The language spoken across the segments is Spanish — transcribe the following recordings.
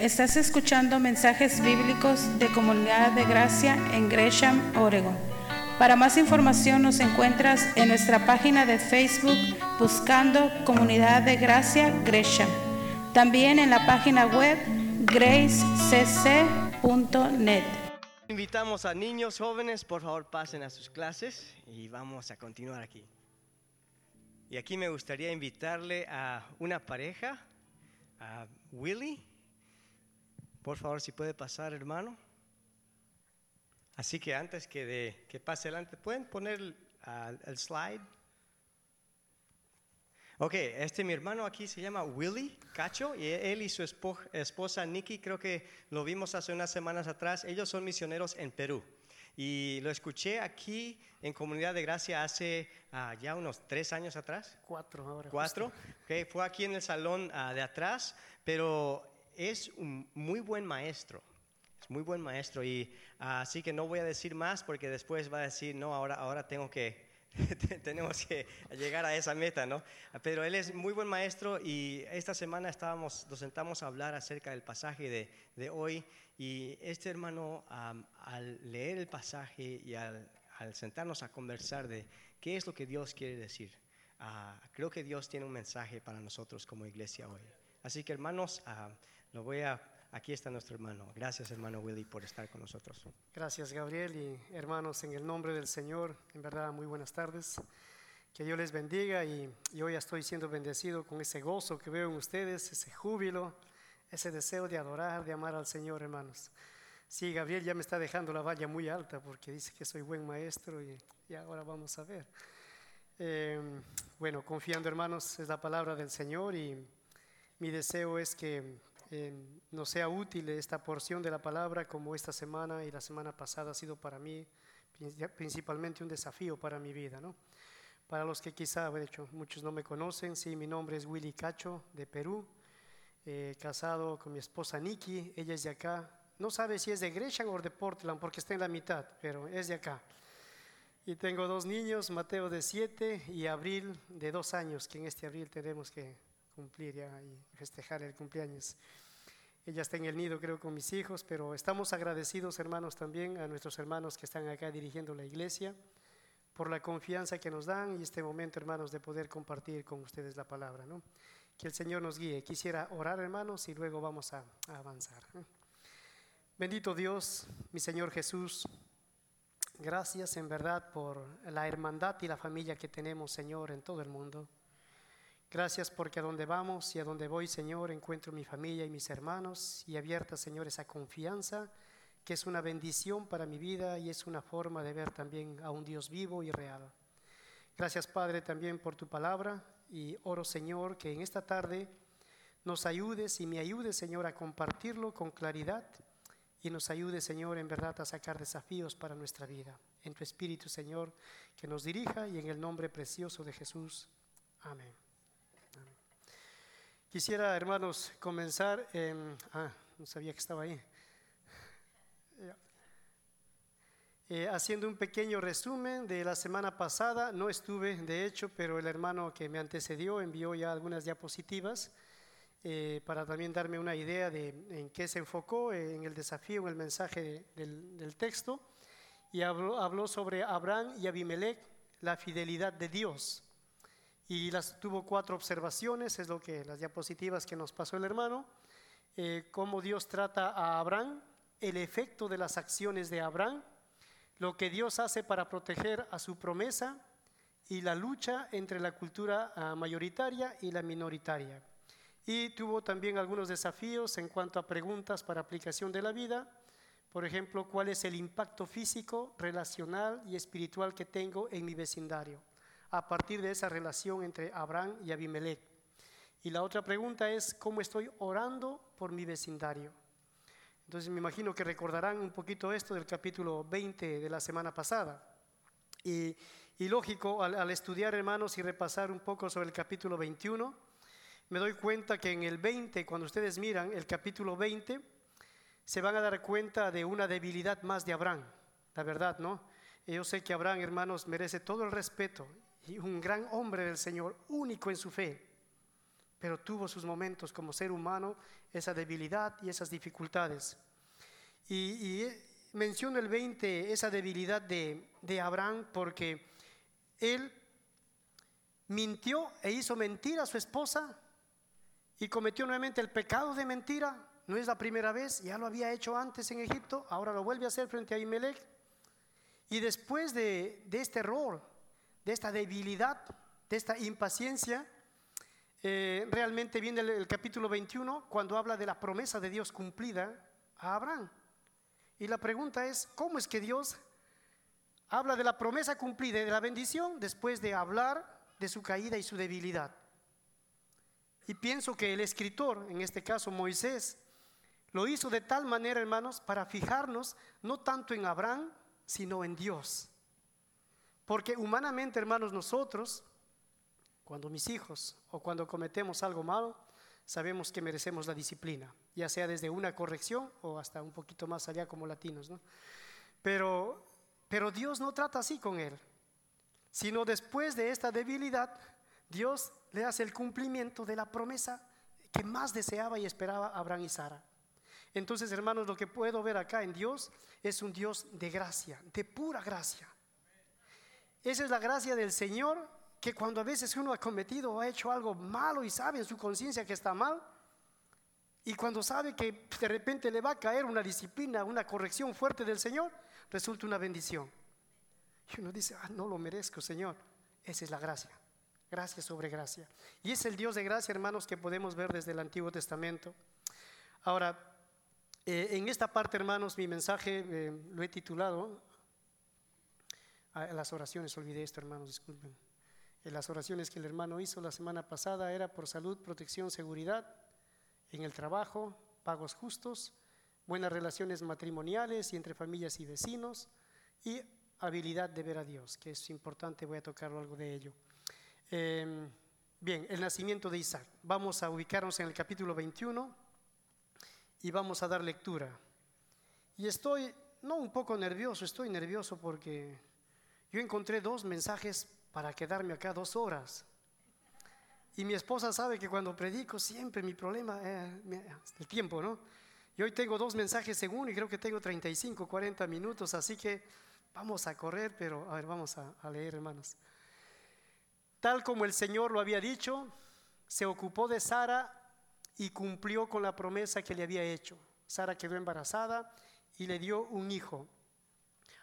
estás escuchando mensajes bíblicos de Comunidad de Gracia en Gresham, Oregon. Para más información nos encuentras en nuestra página de Facebook buscando Comunidad de Gracia Gresham. También en la página web gracecc.net. Invitamos a niños jóvenes, por favor pasen a sus clases y vamos a continuar aquí. Y aquí me gustaría invitarle a una pareja, a Willy. Por favor, si puede pasar, hermano. Así que antes que, de, que pase adelante, ¿pueden poner el slide? Ok, este mi hermano aquí se llama Willy Cacho y él y su esposa Nikki, creo que lo vimos hace unas semanas atrás, ellos son misioneros en Perú. Y lo escuché aquí en Comunidad de Gracia hace ah, ya unos tres años atrás. Cuatro ahora. Cuatro. Okay, fue aquí en el salón ah, de atrás, pero es un muy buen maestro. Es muy buen maestro y así que no voy a decir más porque después va a decir, no, ahora, ahora tengo que tenemos que llegar a esa meta, ¿no? Pero él es muy buen maestro y esta semana estábamos, nos sentamos a hablar acerca del pasaje de, de hoy y este hermano al leer el pasaje y al, sentarnos a conversar de qué es lo que Dios quiere decir, ah, creo que Dios tiene un mensaje para nosotros como iglesia hoy. Así que hermanos, ah, lo voy a Aquí está nuestro hermano. Gracias, hermano Willy, por estar con nosotros. Gracias, Gabriel. Y hermanos, en el nombre del Señor, en verdad, muy buenas tardes. Que Dios les bendiga y, y hoy estoy siendo bendecido con ese gozo que veo en ustedes, ese júbilo, ese deseo de adorar, de amar al Señor, hermanos. Sí, Gabriel ya me está dejando la valla muy alta porque dice que soy buen maestro y, y ahora vamos a ver. Eh, bueno, confiando, hermanos, es la palabra del Señor y mi deseo es que eh, nos sea útil esta porción de la palabra como esta semana y la semana pasada ha sido para mí principalmente un desafío para mi vida. ¿no? Para los que quizá, de hecho, muchos no me conocen, sí, mi nombre es Willy Cacho de Perú, eh, casado con mi esposa Nikki, ella es de acá. No sabe si es de Gresham o de Portland porque está en la mitad, pero es de acá. Y tengo dos niños, Mateo de siete y Abril de dos años, que en este abril tenemos que cumplir y festejar el cumpleaños. Ella está en el nido, creo, con mis hijos, pero estamos agradecidos, hermanos, también a nuestros hermanos que están acá dirigiendo la iglesia por la confianza que nos dan y este momento, hermanos, de poder compartir con ustedes la palabra. ¿no? Que el Señor nos guíe. Quisiera orar, hermanos, y luego vamos a, a avanzar. Bendito Dios, mi Señor Jesús. Gracias en verdad por la hermandad y la familia que tenemos, Señor, en todo el mundo. Gracias porque a donde vamos y a donde voy, Señor, encuentro mi familia y mis hermanos y abierta, Señor, esa confianza que es una bendición para mi vida y es una forma de ver también a un Dios vivo y real. Gracias, Padre, también por tu palabra y oro, Señor, que en esta tarde nos ayudes y me ayudes, Señor, a compartirlo con claridad y nos ayude, Señor, en verdad a sacar desafíos para nuestra vida. En tu Espíritu, Señor, que nos dirija y en el nombre precioso de Jesús. Amén. Quisiera, hermanos, comenzar en... Ah, no sabía que estaba ahí. Eh, haciendo un pequeño resumen de la semana pasada, no estuve de hecho, pero el hermano que me antecedió envió ya algunas diapositivas eh, para también darme una idea de en qué se enfocó, en el desafío, en el mensaje del, texto, y habló, habló sobre Abraham y Abimelech, la fidelidad de Dios y las, tuvo cuatro observaciones, es lo que las diapositivas que nos pasó el hermano, eh, cómo Dios trata a Abraham, el efecto de las acciones de Abraham, lo que Dios hace para proteger a su promesa y la lucha entre la cultura ah, mayoritaria y la minoritaria. Y tuvo también algunos desafíos en cuanto a preguntas para aplicación de la vida, por ejemplo, cuál es el impacto físico, relacional y espiritual que tengo en mi vecindario a partir de esa relación entre Abraham y Abimelech. Y la otra pregunta es, ¿cómo estoy orando por mi vecindario? Entonces me imagino que recordarán un poquito esto del capítulo 20 de la semana pasada. Y, lógico, al, al, estudiar hermanos y repasar un poco sobre el capítulo 21, me doy cuenta que en el 20, cuando ustedes miran el capítulo 20, se van a dar cuenta de una debilidad más de Abraham, la verdad, ¿no? yo sé que Abraham, hermanos, merece todo el respeto un gran hombre del Señor, único en su fe. pero tuvo sus momentos como ser humano, esa debilidad y esas dificultades. Y, y menciono el 20, esa debilidad de, de Abraham, porque él mintió e hizo mentir a su esposa y cometió nuevamente el pecado de mentira. No es la primera vez, ya lo había hecho antes en Egipto, ahora lo vuelve a hacer frente a Imelec. Y después de, este error, de esta debilidad, de esta impaciencia, eh, realmente viene el, el, capítulo 21 cuando habla de la promesa de Dios cumplida a Abraham. Y la pregunta es, ¿cómo es que Dios habla de la promesa cumplida y de la bendición después de hablar de su caída y su debilidad? Y pienso que el escritor, en este caso Moisés, lo hizo de tal manera, hermanos, para fijarnos no tanto en Abraham, sino en Dios. Porque humanamente, hermanos, nosotros, cuando mis hijos o cuando cometemos algo malo, sabemos que merecemos la disciplina, ya sea desde una corrección o hasta un poquito más allá como latinos. ¿no? Pero, pero Dios no trata así con él, sino después de esta debilidad, Dios le hace el cumplimiento de la promesa que más deseaba y esperaba Abraham y Sara. Entonces, hermanos, lo que puedo ver acá en Dios es un Dios de gracia, de pura gracia. Esa es la gracia del Señor que cuando a veces uno ha cometido o ha hecho algo malo y sabe en su conciencia que está mal, y cuando sabe que de repente le va a caer una disciplina, una corrección fuerte del Señor, resulta una bendición. Y uno dice, ah, no lo merezco, Señor. Esa es la gracia. Gracia sobre gracia. Y es el Dios de gracia, hermanos, que podemos ver desde el Antiguo Testamento. Ahora, eh, en esta parte, hermanos, mi mensaje eh, lo he titulado, las oraciones, olvidé esto, hermanos, disculpen. En las oraciones que el hermano hizo la semana pasada era por salud, protección, seguridad en el trabajo, pagos justos, buenas relaciones matrimoniales y entre familias y vecinos y habilidad de ver a Dios, que es importante, voy a tocar algo de ello. Em, bien, el nacimiento de Isaac. Vamos a ubicarnos en el capítulo 21 y vamos a dar lectura. Y estoy, no un poco nervioso, estoy nervioso porque yo encontré dos mensajes para quedarme acá dos horas. Y mi esposa sabe que cuando predico siempre mi problema es el tiempo, ¿no? Y hoy tengo dos mensajes según y creo que tengo 35, 40 minutos, así que vamos a correr, pero a ver, vamos a, a leer, hermanos. Tal como el Señor lo había dicho, se ocupó de Sara y cumplió con la promesa que le había hecho. Sara quedó embarazada y le dio un hijo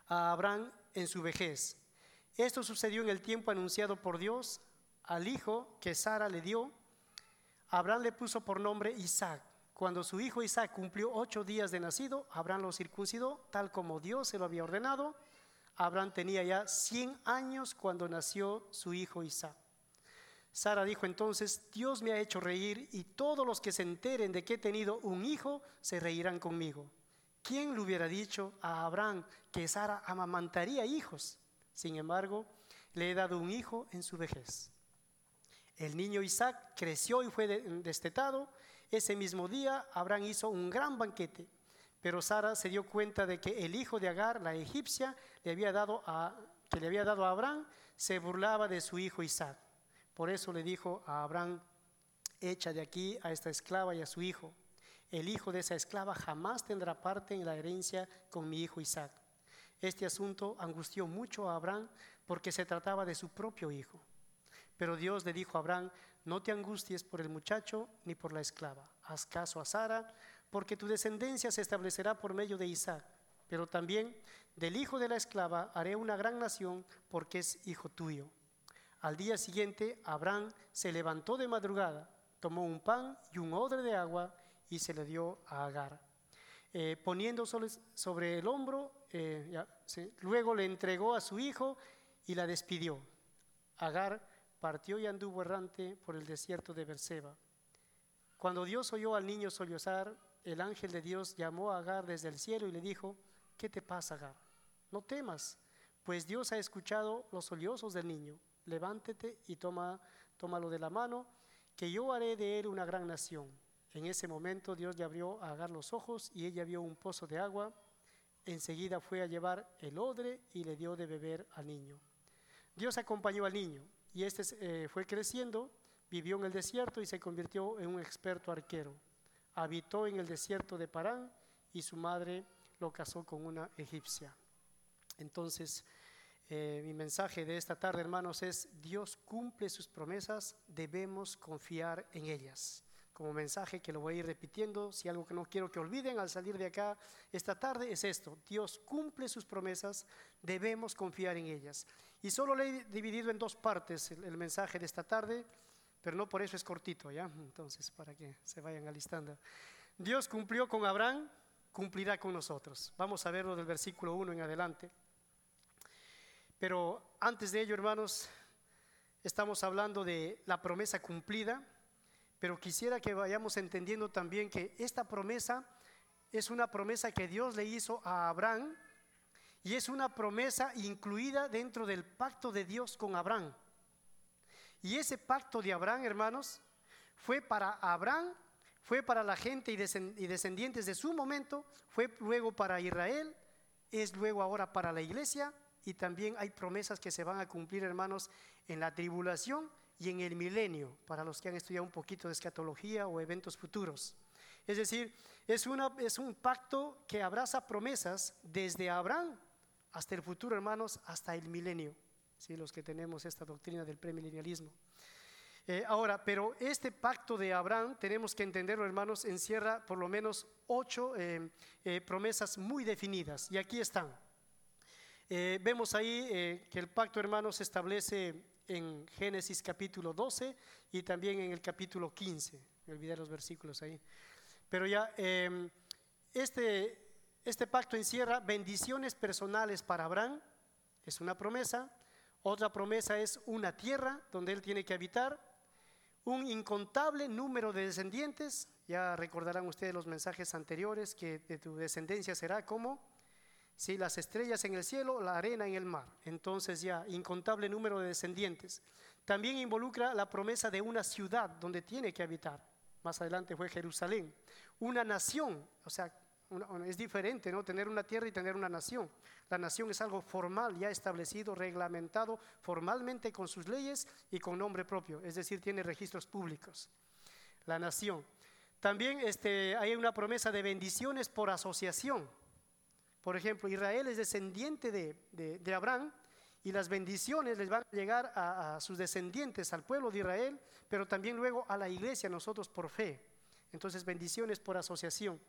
a Abraham en su vejez. Esto sucedió en el tiempo anunciado por Dios al hijo que Sara le dio. Abraham le puso por nombre Isaac. Cuando su hijo Isaac cumplió ocho días de nacido, Abraham lo circuncidó, tal como Dios se lo había ordenado. Abraham tenía ya 100 años cuando nació su hijo Isaac. Sara dijo entonces, Dios me ha hecho reír y todos los que se enteren de que he tenido un hijo se reirán conmigo. ¿Quién le hubiera dicho a Abraham que Sara amamantaría hijos? Sin embargo, le he dado un hijo en su vejez. El niño Isaac creció y fue destetado. Ese mismo día Abraham hizo un gran banquete, pero Sara se dio cuenta de que el hijo de Agar, la egipcia, le había dado a, que le había dado a Abraham, se burlaba de su hijo Isaac. Por eso le dijo a Abraham, echa de aquí a esta esclava y a su hijo. El hijo de esa esclava jamás tendrá parte en la herencia con mi hijo Isaac. Este asunto angustió mucho a Abraham porque se trataba de su propio hijo. Pero Dios le dijo a Abraham, no te angusties por el muchacho ni por la esclava. Haz caso a Sara, porque tu descendencia se establecerá por medio de Isaac. Pero también del hijo de la esclava haré una gran nación porque es hijo tuyo. Al día siguiente, Abraham se levantó de madrugada, tomó un pan y un odre de agua y se le dio a Agar. Eh, poniendo sobre el hombro, eh, luego le entregó a su hijo y la despidió. Agar partió y anduvo errante por el desierto de Berseba. Cuando Dios oyó al niño sollozar, el ángel de Dios llamó a Agar desde el cielo y le dijo, ¿qué te pasa, Agar? No temas, pues Dios ha escuchado los sollozos del niño. Levántate y toma, tómalo de la mano, que yo haré de él una gran nación en ese momento Dios le abrió a Agar los ojos y ella vio un pozo de agua. Enseguida fue a llevar el odre y le dio de beber al niño. Dios acompañó al niño y este eh, fue creciendo, vivió en el desierto y se convirtió en un experto arquero. Habitó en el desierto de Parán y su madre lo casó con una egipcia. Entonces, eh, mi mensaje de esta tarde, hermanos, es Dios cumple sus promesas, debemos confiar en ellas. Como mensaje que lo voy a ir repitiendo, si algo que no quiero que olviden al salir de acá esta tarde es esto, Dios cumple sus promesas, debemos confiar en ellas. Y solo le he dividido en dos partes el, mensaje de esta tarde, pero no por eso es cortito, ¿ya? Entonces, para que se vayan alistando. Dios cumplió con Abraham, cumplirá con nosotros. Vamos a verlo del versículo 1 en adelante. Pero antes de ello, hermanos, estamos hablando de la promesa cumplida, pero quisiera que vayamos entendiendo también que esta promesa es una promesa que Dios le hizo a Abraham y es una promesa incluida dentro del pacto de Dios con Abraham. Y ese pacto de Abraham, hermanos, fue para Abraham, fue para la gente y descendientes de su momento, fue luego para Israel, es luego ahora para la iglesia y también hay promesas que se van a cumplir, hermanos, en la tribulación y en el milenio, para los que han estudiado un poquito de escatología o eventos futuros. Es decir, es, una, es un pacto que abraza promesas desde Abraham hasta el futuro, hermanos, hasta el milenio, ¿sí? los que tenemos esta doctrina del premilenialismo. Eh, ahora, pero este pacto de Abraham, tenemos que entenderlo, hermanos, encierra por lo menos ocho eh, eh, promesas muy definidas, y aquí están. Vemos ahí que el pacto, hermano se establece en Génesis capítulo 12 y también en el capítulo 15. Me olvidé los versículos ahí. Pero ya, em, este, este pacto encierra bendiciones personales para Abraham, es una promesa. Otra promesa es una tierra donde él tiene que habitar. Un incontable número de descendientes. Ya recordarán ustedes los mensajes anteriores que de tu descendencia será como ¿sí? las estrellas en el cielo, la arena en el mar. Entonces ya, incontable número de descendientes. También involucra la promesa de una ciudad donde tiene que habitar. Más adelante fue Jerusalén. Una nación, o sea, es diferente, ¿no? Tener una tierra y tener una nación. La nación es algo formal, ya establecido, reglamentado formalmente con sus leyes y con nombre propio, es decir, tiene registros públicos. La nación. También este, hay una promesa de bendiciones por asociación. Por ejemplo, Israel es descendiente de, Abraham y las bendiciones les van a llegar a, sus descendientes, al pueblo de Israel, pero también luego a la iglesia, nosotros por fe. Entonces, bendiciones por asociación.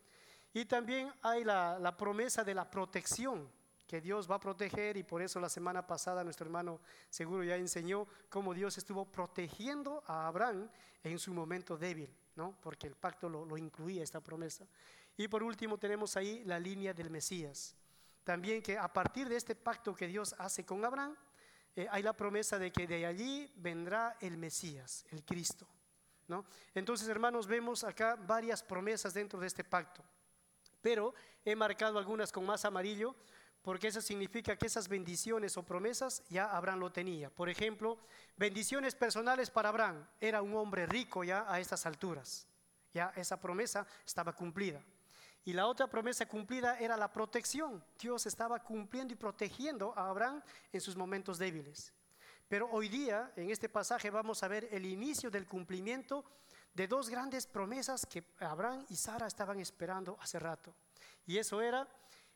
Y también hay la, la promesa de la protección, que Dios va a proteger y por eso la semana pasada nuestro hermano seguro ya enseñó cómo Dios estuvo protegiendo a Abraham en su momento débil, ¿no? porque el pacto lo, lo incluía esta promesa. Y por último tenemos ahí la línea del Mesías. También que a partir de este pacto que Dios hace con Abraham, eh, hay la promesa de que de allí vendrá el Mesías, el Cristo. ¿no? Entonces, hermanos, vemos acá varias promesas dentro de este pacto. Pero he marcado algunas con más amarillo porque eso significa que esas bendiciones o promesas ya Abraham lo tenía. Por ejemplo, bendiciones personales para Abraham. Era un hombre rico ya a estas alturas. Ya esa promesa estaba cumplida. Y la otra promesa cumplida era la protección. Dios estaba cumpliendo y protegiendo a Abraham en sus momentos débiles. Pero hoy día, en este pasaje, vamos a ver el inicio del cumplimiento de dos grandes promesas que Abraham y Sara estaban esperando hace rato. Y eso era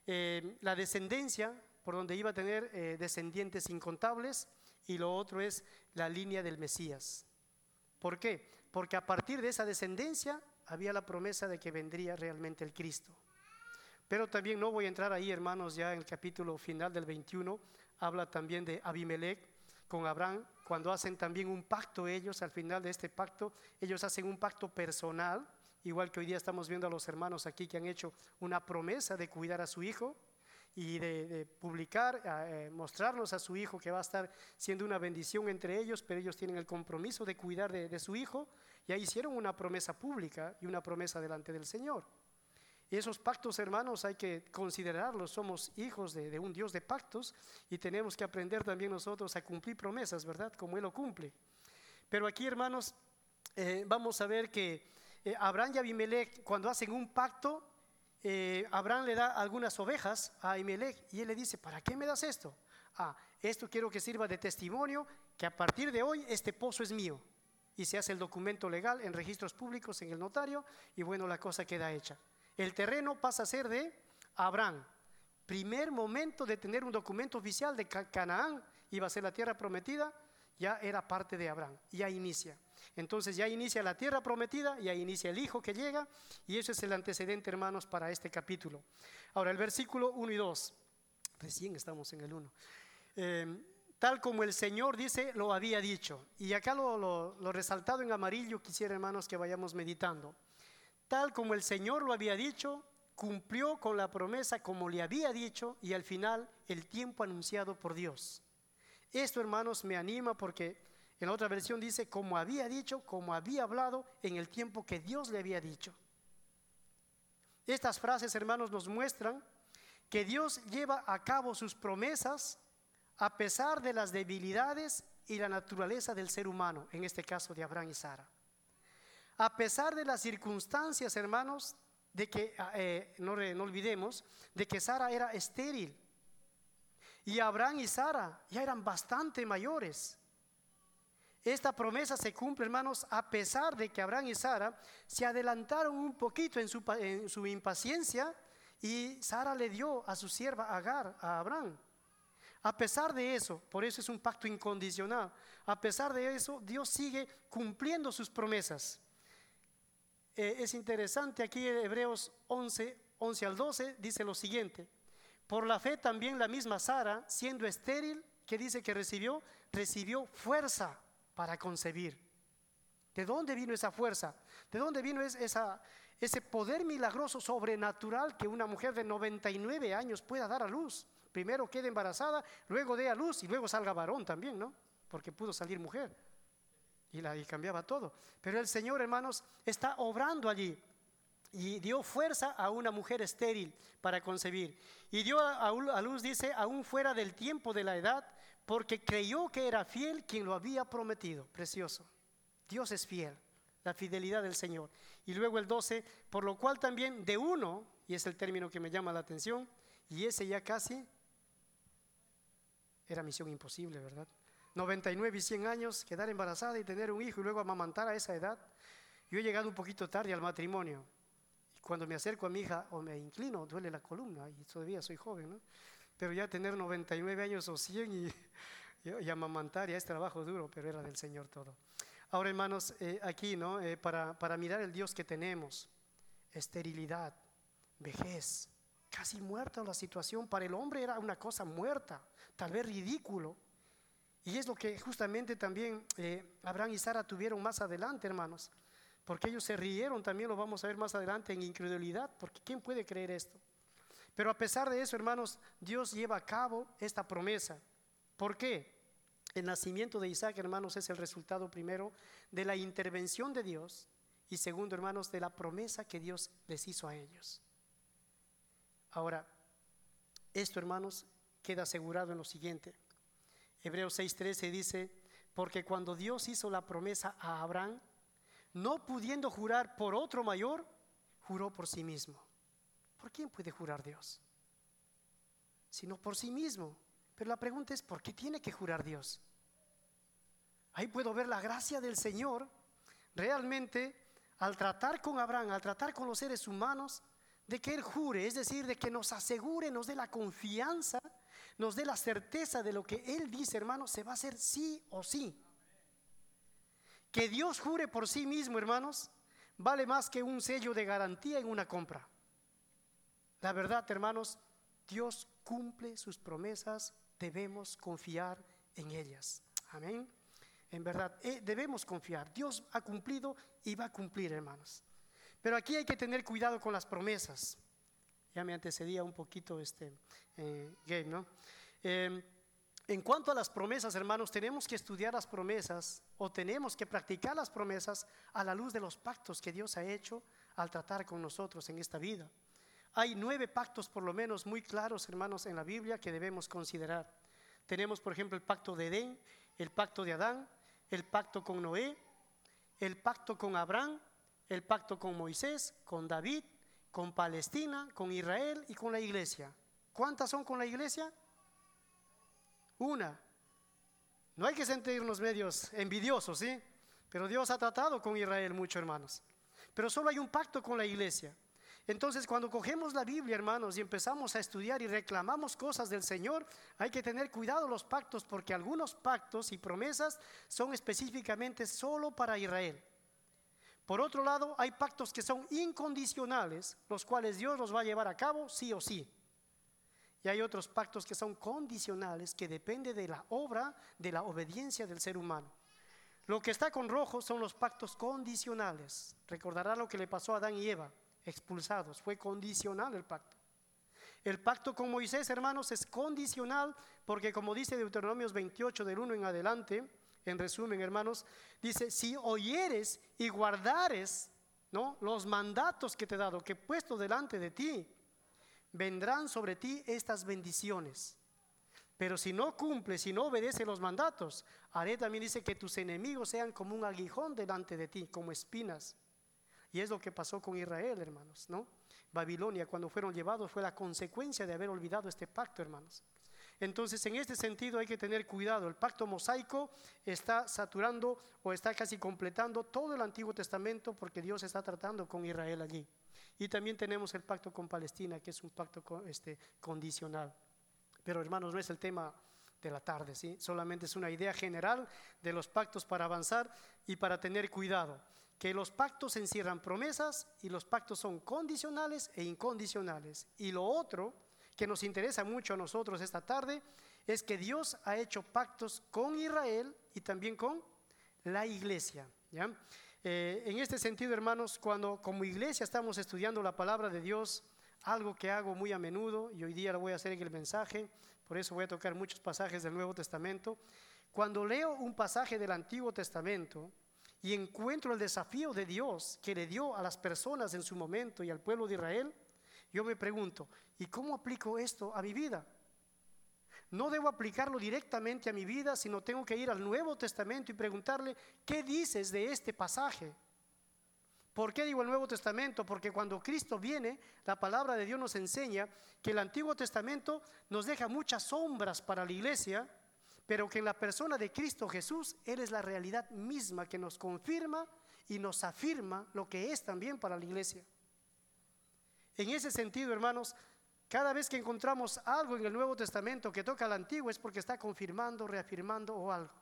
eh, la descendencia, por donde iba a tener eh, descendientes incontables, y lo otro es la línea del Mesías. ¿Por qué? Porque a partir de esa descendencia había la promesa de que vendría realmente el Cristo. Pero también no voy a entrar ahí, hermanos, ya en el capítulo final del 21, habla también de Abimelech con Abraham, cuando hacen también un pacto ellos, al final de este pacto, ellos hacen un pacto personal, igual que hoy día estamos viendo a los hermanos aquí que han hecho una promesa de cuidar a su hijo y de, publicar, eh, mostrarnos a su hijo que va a estar siendo una bendición entre ellos, pero ellos tienen el compromiso de cuidar de su hijo ya hicieron una promesa pública y una promesa delante del Señor. Y esos pactos, hermanos, hay que considerarlos. Somos hijos de, un Dios de pactos y tenemos que aprender también nosotros a cumplir promesas, ¿verdad? Como Él lo cumple. Pero aquí, hermanos, eh, vamos a ver que eh, Abraham y Abimelech, cuando hacen un pacto, eh, Abraham le da algunas ovejas a Abimelech y él le dice, ¿para qué me das esto? Ah, esto quiero que sirva de testimonio que a partir de hoy este pozo es mío y se hace el documento legal en registros públicos en el notario y bueno, la cosa queda hecha. El terreno pasa a ser de Abraham. Primer momento de tener un documento oficial de Canaán, iba a ser la tierra prometida, ya era parte de Abraham, ya inicia. Entonces ya inicia la tierra prometida, ya inicia el hijo que llega, y eso es el antecedente, hermanos, para este capítulo. Ahora, el versículo 1 y 2, recién estamos en el 1. Eh, tal como el Señor dice, lo había dicho. Y acá lo, resaltado en amarillo, quisiera, hermanos, que vayamos meditando. Tal como el Señor lo había dicho, cumplió con la promesa como le había dicho, y al final el tiempo anunciado por Dios. Esto, hermanos, me anima porque en la otra versión dice, como había dicho, como había hablado en el tiempo que Dios le había dicho. Estas frases, hermanos, nos muestran que Dios lleva a cabo sus promesas a pesar de las debilidades y la naturaleza del ser humano, en este caso de Abraham y Sara. A pesar de las circunstancias, hermanos, de que, eh, no, no olvidemos, de que Sara era estéril, y Abraham y Sara ya eran bastante mayores. Esta promesa se cumple, hermanos, a pesar de que Abraham y Sara se adelantaron un poquito en su, en su impaciencia y Sara le dio a su sierva Agar, a Abraham. A pesar de eso, por eso es un pacto incondicional, a pesar de eso, Dios sigue cumpliendo sus promesas. Eh, es interesante aquí en Hebreos 11, 11 al 12, dice lo siguiente. Por la fe también la misma Sara, siendo estéril, que dice que recibió, recibió fuerza para concebir. ¿De dónde vino esa fuerza? ¿De dónde vino ese poder milagroso sobrenatural que una mujer de 99 años pueda dar a luz? Primero quede embarazada, luego dé a luz y luego salga varón también, ¿no? Porque pudo salir mujer y, la, y cambiaba todo. Pero el Señor, hermanos, está obrando allí y dio fuerza a una mujer estéril para concebir. Y dio a, luz, dice, aún fuera del tiempo de la edad, porque creyó que era fiel quien lo había prometido. Precioso. Dios es fiel, la fidelidad del Señor. Y luego el 12, por lo cual también de uno, y es el término que me llama la atención, y ese ya casi era misión imposible, ¿verdad? 99 y 100 años, quedar embarazada y tener un hijo y luego amamantar a esa edad. Yo he llegado un poquito tarde al matrimonio. Cuando me acerco a mi hija o me inclino, duele la columna y todavía soy joven, ¿no? Pero ya tener 99 años o 100 y, y, amamantar ya es trabajo duro, pero era del Señor todo. Ahora, hermanos, eh, aquí, ¿no? Eh, para, para mirar el Dios que tenemos, esterilidad, vejez, casi muerta la situación. Para el hombre era una cosa muerta, tal vez ridículo. Y es lo que justamente también eh, Abraham y Sara tuvieron más adelante, hermanos porque ellos se rieron, también lo vamos a ver más adelante en incredulidad, porque ¿quién puede creer esto? Pero a pesar de eso, hermanos, Dios lleva a cabo esta promesa. ¿Por qué? El nacimiento de Isaac, hermanos, es el resultado primero de la intervención de Dios y segundo, hermanos, de la promesa que Dios les hizo a ellos. Ahora, esto, hermanos, queda asegurado en lo siguiente. Hebreos 6:13 dice, porque cuando Dios hizo la promesa a Abraham, no pudiendo jurar por otro mayor, juró por sí mismo. ¿Por quién puede jurar Dios? Sino por sí mismo. Pero la pregunta es, ¿por qué tiene que jurar Dios? Ahí puedo ver la gracia del Señor realmente al tratar con Abraham, al tratar con los seres humanos, de que Él jure, es decir, de que nos asegure, nos dé la confianza, nos dé la certeza de lo que Él dice, hermano, se va a hacer sí o sí. Que Dios jure por sí mismo, hermanos, vale más que un sello de garantía en una compra. La verdad, hermanos, Dios cumple sus promesas, debemos confiar en ellas. Amén. En verdad, eh, debemos confiar. Dios ha cumplido y va a cumplir, hermanos. Pero aquí hay que tener cuidado con las promesas. Ya me antecedía un poquito este eh, game, ¿no? Eh, en cuanto a las promesas, hermanos, tenemos que estudiar las promesas o tenemos que practicar las promesas a la luz de los pactos que Dios ha hecho al tratar con nosotros en esta vida. Hay nueve pactos por lo menos muy claros, hermanos, en la Biblia que debemos considerar. Tenemos, por ejemplo, el pacto de Edén, el pacto de Adán, el pacto con Noé, el pacto con Abraham, el pacto con Moisés, con David, con Palestina, con Israel y con la iglesia. ¿Cuántas son con la iglesia? Una. No hay que sentirnos medios envidiosos, ¿sí? Pero Dios ha tratado con Israel mucho, hermanos. Pero solo hay un pacto con la iglesia. Entonces, cuando cogemos la Biblia, hermanos, y empezamos a estudiar y reclamamos cosas del Señor, hay que tener cuidado los pactos, porque algunos pactos y promesas son específicamente solo para Israel. Por otro lado, hay pactos que son incondicionales, los cuales Dios los va a llevar a cabo sí o sí. Y hay otros pactos que son condicionales, que depende de la obra, de la obediencia del ser humano. Lo que está con rojo son los pactos condicionales. Recordará lo que le pasó a Adán y Eva, expulsados. Fue condicional el pacto. El pacto con Moisés, hermanos, es condicional porque como dice Deuteronomios 28 del 1 en adelante, en resumen, hermanos, dice, si oyeres y guardares ¿no? los mandatos que te he dado, que he puesto delante de ti, vendrán sobre ti estas bendiciones. Pero si no cumples, si no obedeces los mandatos, haré también, dice, que tus enemigos sean como un aguijón delante de ti, como espinas. Y es lo que pasó con Israel, hermanos, ¿no? Babilonia, cuando fueron llevados, fue la consecuencia de haber olvidado este pacto, hermanos. Entonces, en este sentido hay que tener cuidado. El pacto mosaico está saturando o está casi completando todo el Antiguo Testamento porque Dios está tratando con Israel allí. Y también tenemos el pacto con Palestina, que es un pacto este, condicional. Pero hermanos, no es el tema de la tarde, ¿sí? solamente es una idea general de los pactos para avanzar y para tener cuidado. Que los pactos encierran promesas y los pactos son condicionales e incondicionales. Y lo otro que nos interesa mucho a nosotros esta tarde es que Dios ha hecho pactos con Israel y también con la iglesia. Eh, en este sentido, hermanos, cuando como iglesia estamos estudiando la palabra de Dios, algo que hago muy a menudo, y hoy día lo voy a hacer en el mensaje, por eso voy a tocar muchos pasajes del Nuevo Testamento, cuando leo un pasaje del Antiguo Testamento y encuentro el desafío de Dios que le dio a las personas en su momento y al pueblo de Israel, yo me pregunto, ¿y cómo aplico esto a mi vida? No debo aplicarlo directamente a mi vida, sino tengo que ir al Nuevo Testamento y preguntarle, ¿qué dices de este pasaje? ¿Por qué digo el Nuevo Testamento? Porque cuando Cristo viene, la palabra de Dios nos enseña que el Antiguo Testamento nos deja muchas sombras para la iglesia, pero que en la persona de Cristo Jesús, Él es la realidad misma que nos confirma y nos afirma lo que es también para la iglesia. En ese sentido, hermanos, cada vez que encontramos algo en el Nuevo Testamento que toca al Antiguo es porque está confirmando, reafirmando o algo.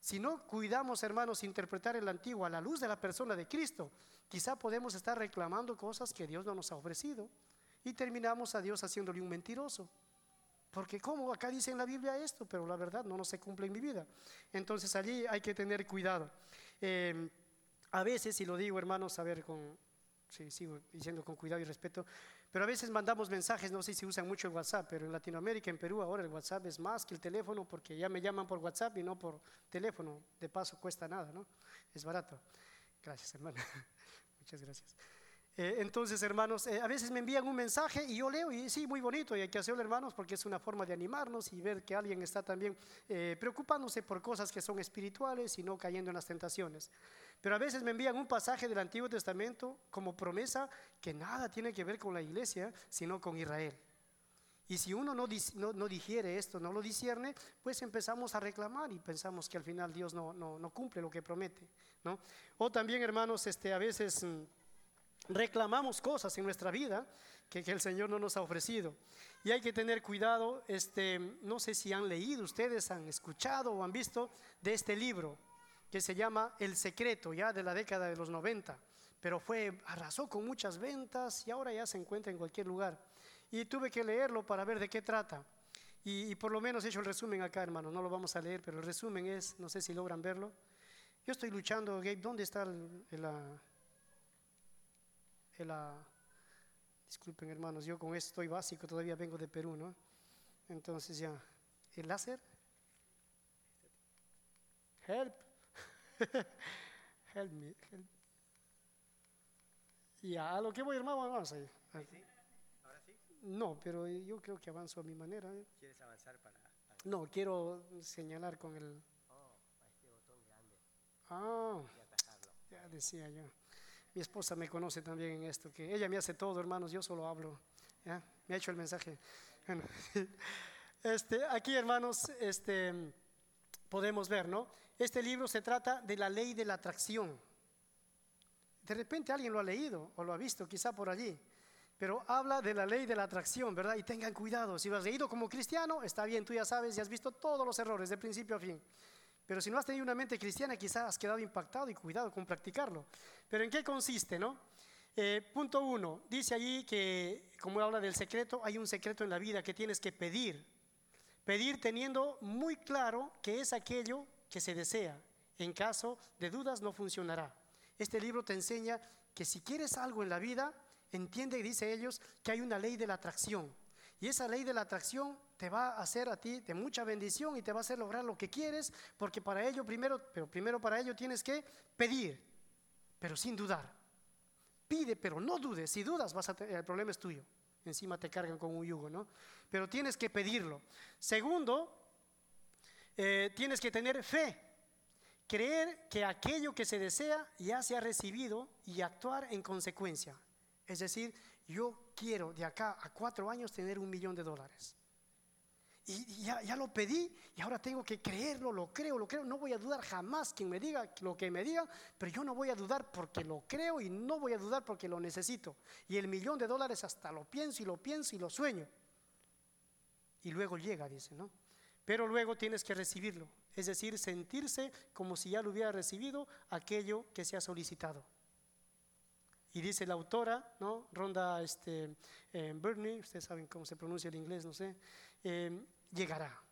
Si no cuidamos, hermanos, interpretar el Antiguo a la luz de la persona de Cristo, quizá podemos estar reclamando cosas que Dios no nos ha ofrecido y terminamos a Dios haciéndole un mentiroso. Porque como acá dice en la Biblia esto, pero la verdad no, no se cumple en mi vida. Entonces allí hay que tener cuidado. Eh, a veces, y lo digo hermanos, a ver, con, sí, sigo diciendo con cuidado y respeto, pero a veces mandamos mensajes, no sé si usan mucho el WhatsApp, pero en Latinoamérica, en Perú, ahora el WhatsApp es más que el teléfono porque ya me llaman por WhatsApp y no por teléfono. De paso, cuesta nada, ¿no? Es barato. Gracias, hermano. Muchas gracias. Eh, entonces, hermanos, eh, a veces me envían un mensaje y yo leo y sí, muy bonito y hay que hacerlo, hermanos, porque es una forma de animarnos y ver que alguien está también eh, preocupándose por cosas que son espirituales y no cayendo en las tentaciones. Pero a veces me envían un pasaje del Antiguo Testamento como promesa que nada tiene que ver con la iglesia, sino con Israel. Y si uno no, no, digiere esto, no lo discierne, pues empezamos a reclamar y pensamos que al final Dios no, no cumple lo que promete. ¿no? O también, hermanos, este, a veces mm, reclamamos cosas en nuestra vida que, que, el Señor no nos ha ofrecido. Y hay que tener cuidado, este, no sé si han leído ustedes, han escuchado o han visto de este libro que se llama El Secreto, ya de la década de los 90, pero fue, arrasó con muchas ventas y ahora ya se encuentra en cualquier lugar. Y tuve que leerlo para ver de qué trata. Y, por lo menos he hecho el resumen acá, hermano, no lo vamos a leer, pero el resumen es, no sé si logran verlo. Yo estoy luchando, Gabe, ¿dónde está el, el, disculpen hermanos, yo con esto estoy básico, todavía vengo de Perú, ¿no? Entonces ya, ¿el láser? Help. help me, help. Y a lo que voy, hermano, vamos ahí. ¿Ahora sí? No, pero yo creo que avanzo a mi manera. ¿eh? ¿Quieres avanzar para, No, quiero señalar con el... Oh, este botón grande. Ah, ya decía yo. Mi esposa me conoce también en esto, que ella me hace todo, hermanos, yo solo hablo. ¿ya? Me ha hecho el mensaje. este, aquí, hermanos, este podemos ver, ¿no? Este libro se trata de la ley de la atracción. De repente alguien lo ha leído o lo ha visto quizá por allí, pero habla de la ley de la atracción, ¿verdad? Y tengan cuidado, si lo has leído como cristiano, está bien, tú ya sabes y has visto todos los errores de principio a fin. Pero si no has tenido una mente cristiana, quizás has quedado impactado y cuidado con practicarlo. Pero ¿en qué consiste, no? Eh, punto uno, dice allí que, como habla del secreto, hay un secreto en la vida que tienes que pedir. Pedir teniendo muy claro que es aquello que se desea. En caso de dudas no funcionará. Este libro te enseña que si quieres algo en la vida, entiende, dice ellos, que hay una ley de la atracción. Y esa ley de la atracción te va a hacer a ti de mucha bendición y te va a hacer lograr lo que quieres, porque para ello primero, pero primero para ello tienes que pedir, pero sin dudar. Pide, pero no dudes. Si dudas, vas a el problema es tuyo. Encima te cargan con un yugo, ¿no? Pero tienes que pedirlo. Segundo, eh, tienes que tener fe. Creer que aquello que se desea ya se ha recibido y actuar en consecuencia. Es decir, yo quiero de acá a cuatro años tener un millón de dólares. Y, ya, lo pedí y ahora tengo que creerlo, lo creo, lo creo. No voy a dudar jamás quien me diga lo que me diga, pero yo no voy a dudar porque lo creo y no voy a dudar porque lo necesito. Y el millón de dólares hasta lo pienso y lo pienso y lo sueño. Y luego llega, dice, ¿no? Pero luego tienes que recibirlo, es decir, sentirse como si ya lo hubiera recibido aquello que se ha solicitado. Y dice la autora, ¿no? Ronda este, eh, Burney, ustedes saben cómo se pronuncia el inglés, no sé, eh, llegará.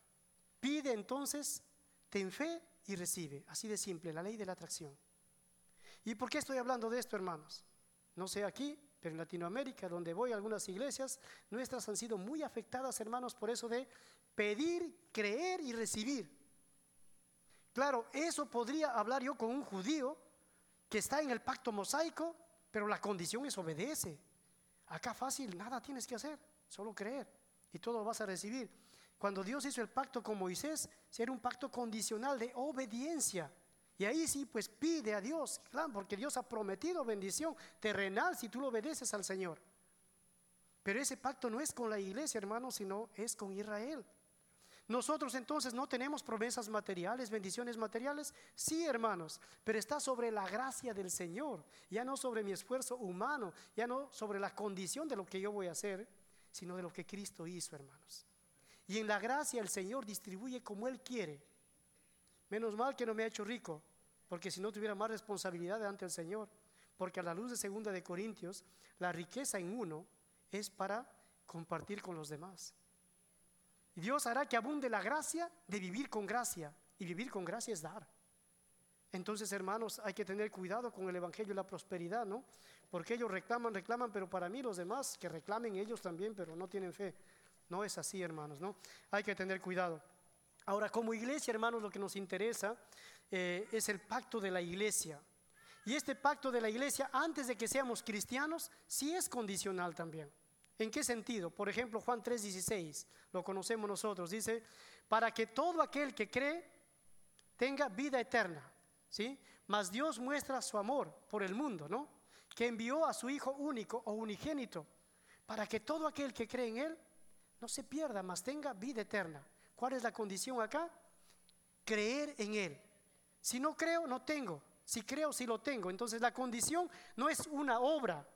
Pide entonces, ten fe y recibe. Así de simple, la ley de la atracción. ¿Y por qué estoy hablando de esto, hermanos? No sé aquí, pero en Latinoamérica, donde voy a algunas iglesias, nuestras han sido muy afectadas, hermanos, por eso de pedir, creer y recibir. Claro, eso podría hablar yo con un judío que está en el pacto mosaico, pero la condición es obedece. Acá fácil, nada tienes que hacer, solo creer y todo lo vas a recibir. Cuando Dios hizo el pacto con Moisés, era un pacto condicional de obediencia. Y ahí sí, pues pide a Dios, claro, porque Dios ha prometido bendición terrenal si tú lo obedeces al Señor. Pero ese pacto no es con la iglesia, hermano, sino es con Israel. Nosotros entonces no tenemos promesas materiales, bendiciones materiales. Sí, hermanos, pero está sobre la gracia del Señor, ya no sobre mi esfuerzo humano, ya no sobre la condición de lo que yo voy a hacer, sino de lo que Cristo hizo, hermanos. Y en la gracia el Señor distribuye como Él quiere. Menos mal que no me ha hecho rico, porque si no tuviera más responsabilidad ante el Señor. Porque a la luz de segunda de Corintios, la riqueza en uno es para compartir con los demás. Y Dios hará que abunde la gracia de vivir con gracia. Y vivir con gracia es dar. Entonces, hermanos, hay que tener cuidado con el Evangelio y la prosperidad, ¿no? Porque ellos reclaman, reclaman, pero para mí los demás, que reclamen ellos también, pero no tienen fe. No es así, hermanos, ¿no? Hay que tener cuidado. Ahora, como iglesia, hermanos, lo que nos interesa eh, es el pacto de la iglesia. Y este pacto de la iglesia, antes de que seamos cristianos, sí es condicional también. ¿En qué sentido? Por ejemplo, Juan 3:16, lo conocemos nosotros, dice, para que todo aquel que cree tenga vida eterna, ¿sí? Mas Dios muestra su amor por el mundo, ¿no? Que envió a su Hijo único o unigénito, para que todo aquel que cree en Él no se pierda, mas tenga vida eterna. ¿Cuál es la condición acá? Creer en Él. Si no creo, no tengo. Si creo, sí lo tengo. Entonces la condición no es una obra,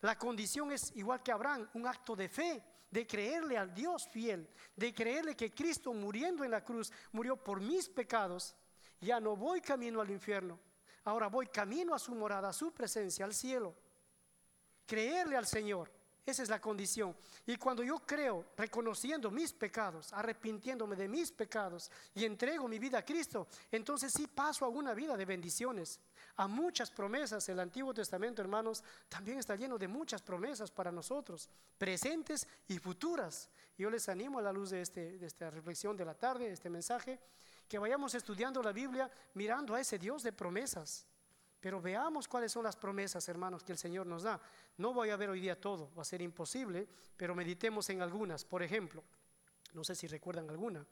la condición es igual que Abraham, un acto de fe, de creerle al Dios fiel, de creerle que Cristo muriendo en la cruz murió por mis pecados. Ya no voy camino al infierno, ahora voy camino a su morada, a su presencia, al cielo. Creerle al Señor. Esa es la condición. Y cuando yo creo, reconociendo mis pecados, arrepintiéndome de mis pecados y entrego mi vida a Cristo, entonces sí paso a una vida de bendiciones, a muchas promesas. El Antiguo Testamento, hermanos, también está lleno de muchas promesas para nosotros, presentes y futuras. Yo les animo a la luz de, este, de esta reflexión de la tarde, de este mensaje, que vayamos estudiando la Biblia mirando a ese Dios de promesas pero veamos cuáles son las promesas, hermanos, que el Señor nos da. No voy a ver hoy día todo, va a ser imposible, pero meditemos en algunas. Por ejemplo, no sé si recuerdan alguna,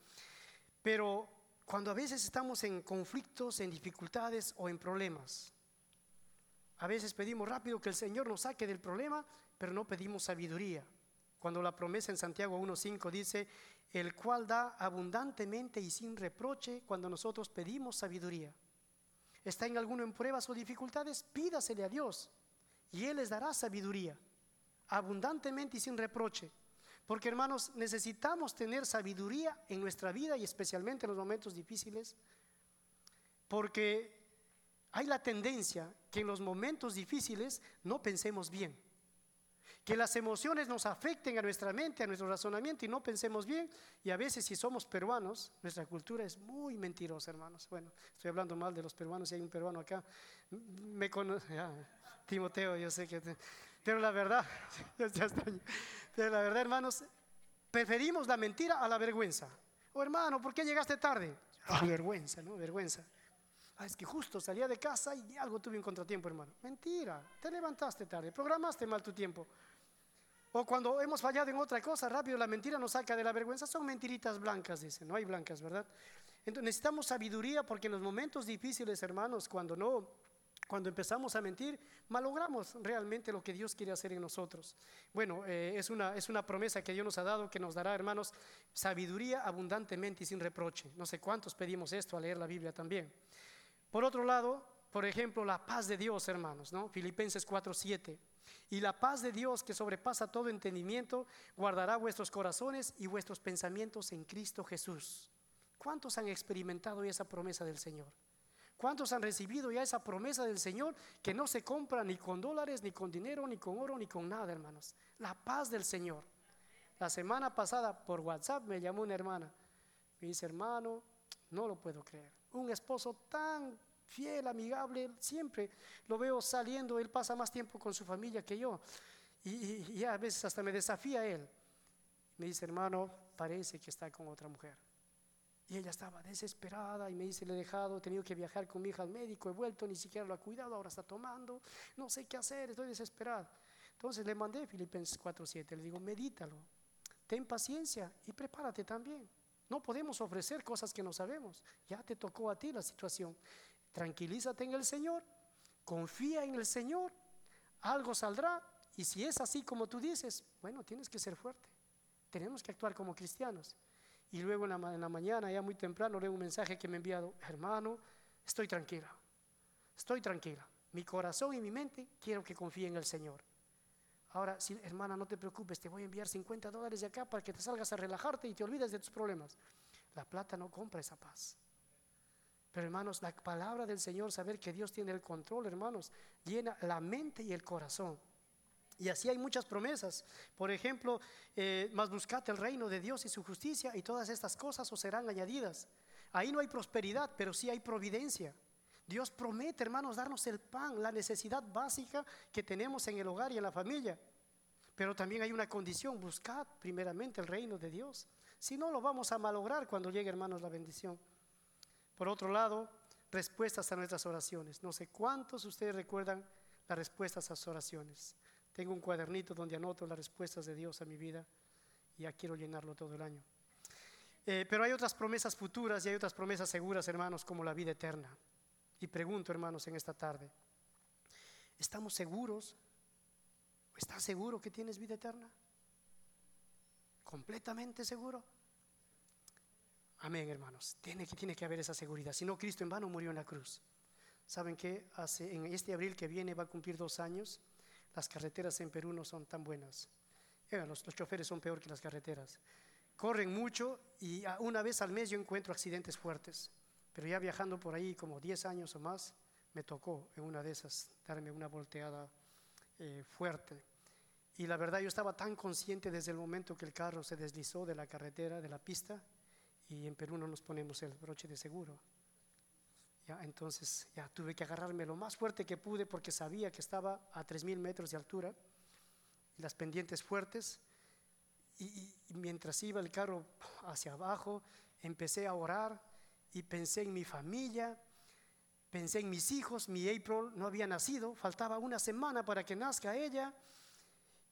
pero cuando a veces estamos en conflictos, en dificultades o en problemas, a veces pedimos rápido que el Señor nos saque del problema, pero no pedimos sabiduría. Cuando la promesa en Santiago 1.5 dice, el cual da abundantemente y sin reproche cuando nosotros pedimos sabiduría. ¿Está en alguno en pruebas o dificultades? Pídasele a Dios y Él les dará sabiduría, abundantemente y sin reproche. Porque hermanos, necesitamos tener sabiduría en nuestra vida y especialmente en los momentos difíciles, porque hay la tendencia que en los momentos difíciles no pensemos bien que las emociones nos afecten a nuestra mente, a nuestro razonamiento y no pensemos bien. Y a veces si somos peruanos, nuestra cultura es muy mentirosa, hermanos. Bueno, estoy hablando mal de los peruanos, si hay un peruano acá, me conoce, Timoteo, yo sé que... pero la verdad, pero la verdad, hermanos, preferimos la mentira a la vergüenza. Oh, hermano, ¿por qué llegaste tarde? Ah, vergüenza, ¿no? Vergüenza. Ah, es que justo salía de casa y algo tuve un contratiempo, hermano. Mentira, te levantaste tarde, programaste mal tu tiempo. O cuando hemos fallado en otra cosa, rápido la mentira nos saca de la vergüenza. Son mentiritas blancas, dicen. No hay blancas, ¿verdad? Entonces necesitamos sabiduría porque en los momentos difíciles, hermanos, cuando no, cuando empezamos a mentir, malogramos realmente lo que Dios quiere hacer en nosotros. Bueno, eh, es, una, es una promesa que Dios nos ha dado, que nos dará, hermanos, sabiduría abundantemente y sin reproche. No sé cuántos pedimos esto al leer la Biblia también. Por otro lado, por ejemplo, la paz de Dios, hermanos, ¿no? Filipenses 4:7. Y la paz de Dios que sobrepasa todo entendimiento, guardará vuestros corazones y vuestros pensamientos en Cristo Jesús. ¿Cuántos han experimentado esa promesa del Señor? ¿Cuántos han recibido ya esa promesa del Señor que no se compra ni con dólares, ni con dinero, ni con oro, ni con nada, hermanos? La paz del Señor. La semana pasada por WhatsApp me llamó una hermana. Me dice, hermano, no lo puedo creer. Un esposo tan fiel, amigable, siempre lo veo saliendo, él pasa más tiempo con su familia que yo. Y, a veces hasta me desafía él. Me dice, hermano, parece que está con otra mujer. Y ella estaba desesperada y me dice, le he dejado, he tenido que viajar con mi hija al médico, he vuelto, ni siquiera lo ha cuidado, ahora está tomando, no sé qué hacer, estoy desesperada. Entonces le mandé Filipenses 4.7, le digo, medítalo, ten paciencia y prepárate también. No podemos ofrecer cosas que no sabemos. Ya te tocó a ti la situación. Tranquilízate en el Señor, confía en el Señor, algo saldrá. Y si es así como tú dices, bueno, tienes que ser fuerte. Tenemos que actuar como cristianos. Y luego en la, mañana, ya muy temprano, leo un mensaje que me ha enviado, hermano, estoy tranquila, estoy tranquila. Mi corazón y mi mente quiero que confíe en el Señor. Ahora, si, hermana, no te preocupes, te voy a enviar 50 dólares de acá para que te salgas a relajarte y te olvides de tus problemas. La plata no compra esa paz. Pero hermanos, la palabra del Señor, saber que Dios tiene el control, hermanos, llena la mente y el corazón. Y así hay muchas promesas. Por ejemplo, eh, más buscate el reino de Dios y su justicia y todas estas cosas os serán añadidas. Ahí no hay prosperidad, pero sí hay providencia. Dios promete, hermanos, darnos el pan, la necesidad básica que tenemos en el hogar y en la familia. Pero también hay una condición, buscad primeramente el reino de Dios. Si no, lo vamos a malograr cuando llegue, hermanos, la bendición. Por otro lado, respuestas a nuestras oraciones. No sé cuántos ustedes recuerdan las respuestas a sus oraciones. Tengo un cuadernito donde anoto las respuestas de Dios a mi vida y ya quiero llenarlo todo el año. Eh, pero hay otras promesas futuras y hay otras promesas seguras, hermanos, como la vida eterna. Y pregunto, hermanos, en esta tarde, ¿estamos seguros? ¿Estás seguro que tienes vida eterna? ¿Completamente seguro? Amén, hermanos. Tiene que, tiene que haber esa seguridad. Si no, Cristo en vano murió en la cruz. ¿Saben qué? Hace, en este abril que viene va a cumplir dos años. Las carreteras en Perú no son tan buenas. Los, los choferes son peor que las carreteras. Corren mucho y una vez al mes yo encuentro accidentes fuertes. Pero ya viajando por ahí como 10 años o más, me tocó en una de esas darme una volteada eh, fuerte. Y la verdad yo estaba tan consciente desde el momento que el carro se deslizó de la carretera, de la pista, y en Perú no nos ponemos el broche de seguro. Ya, entonces ya tuve que agarrarme lo más fuerte que pude porque sabía que estaba a 3.000 metros de altura, las pendientes fuertes, y, mientras iba el carro hacia abajo, empecé a orar y pensé en mi familia, pensé en mis hijos, mi April no había nacido, faltaba una semana para que nazca ella,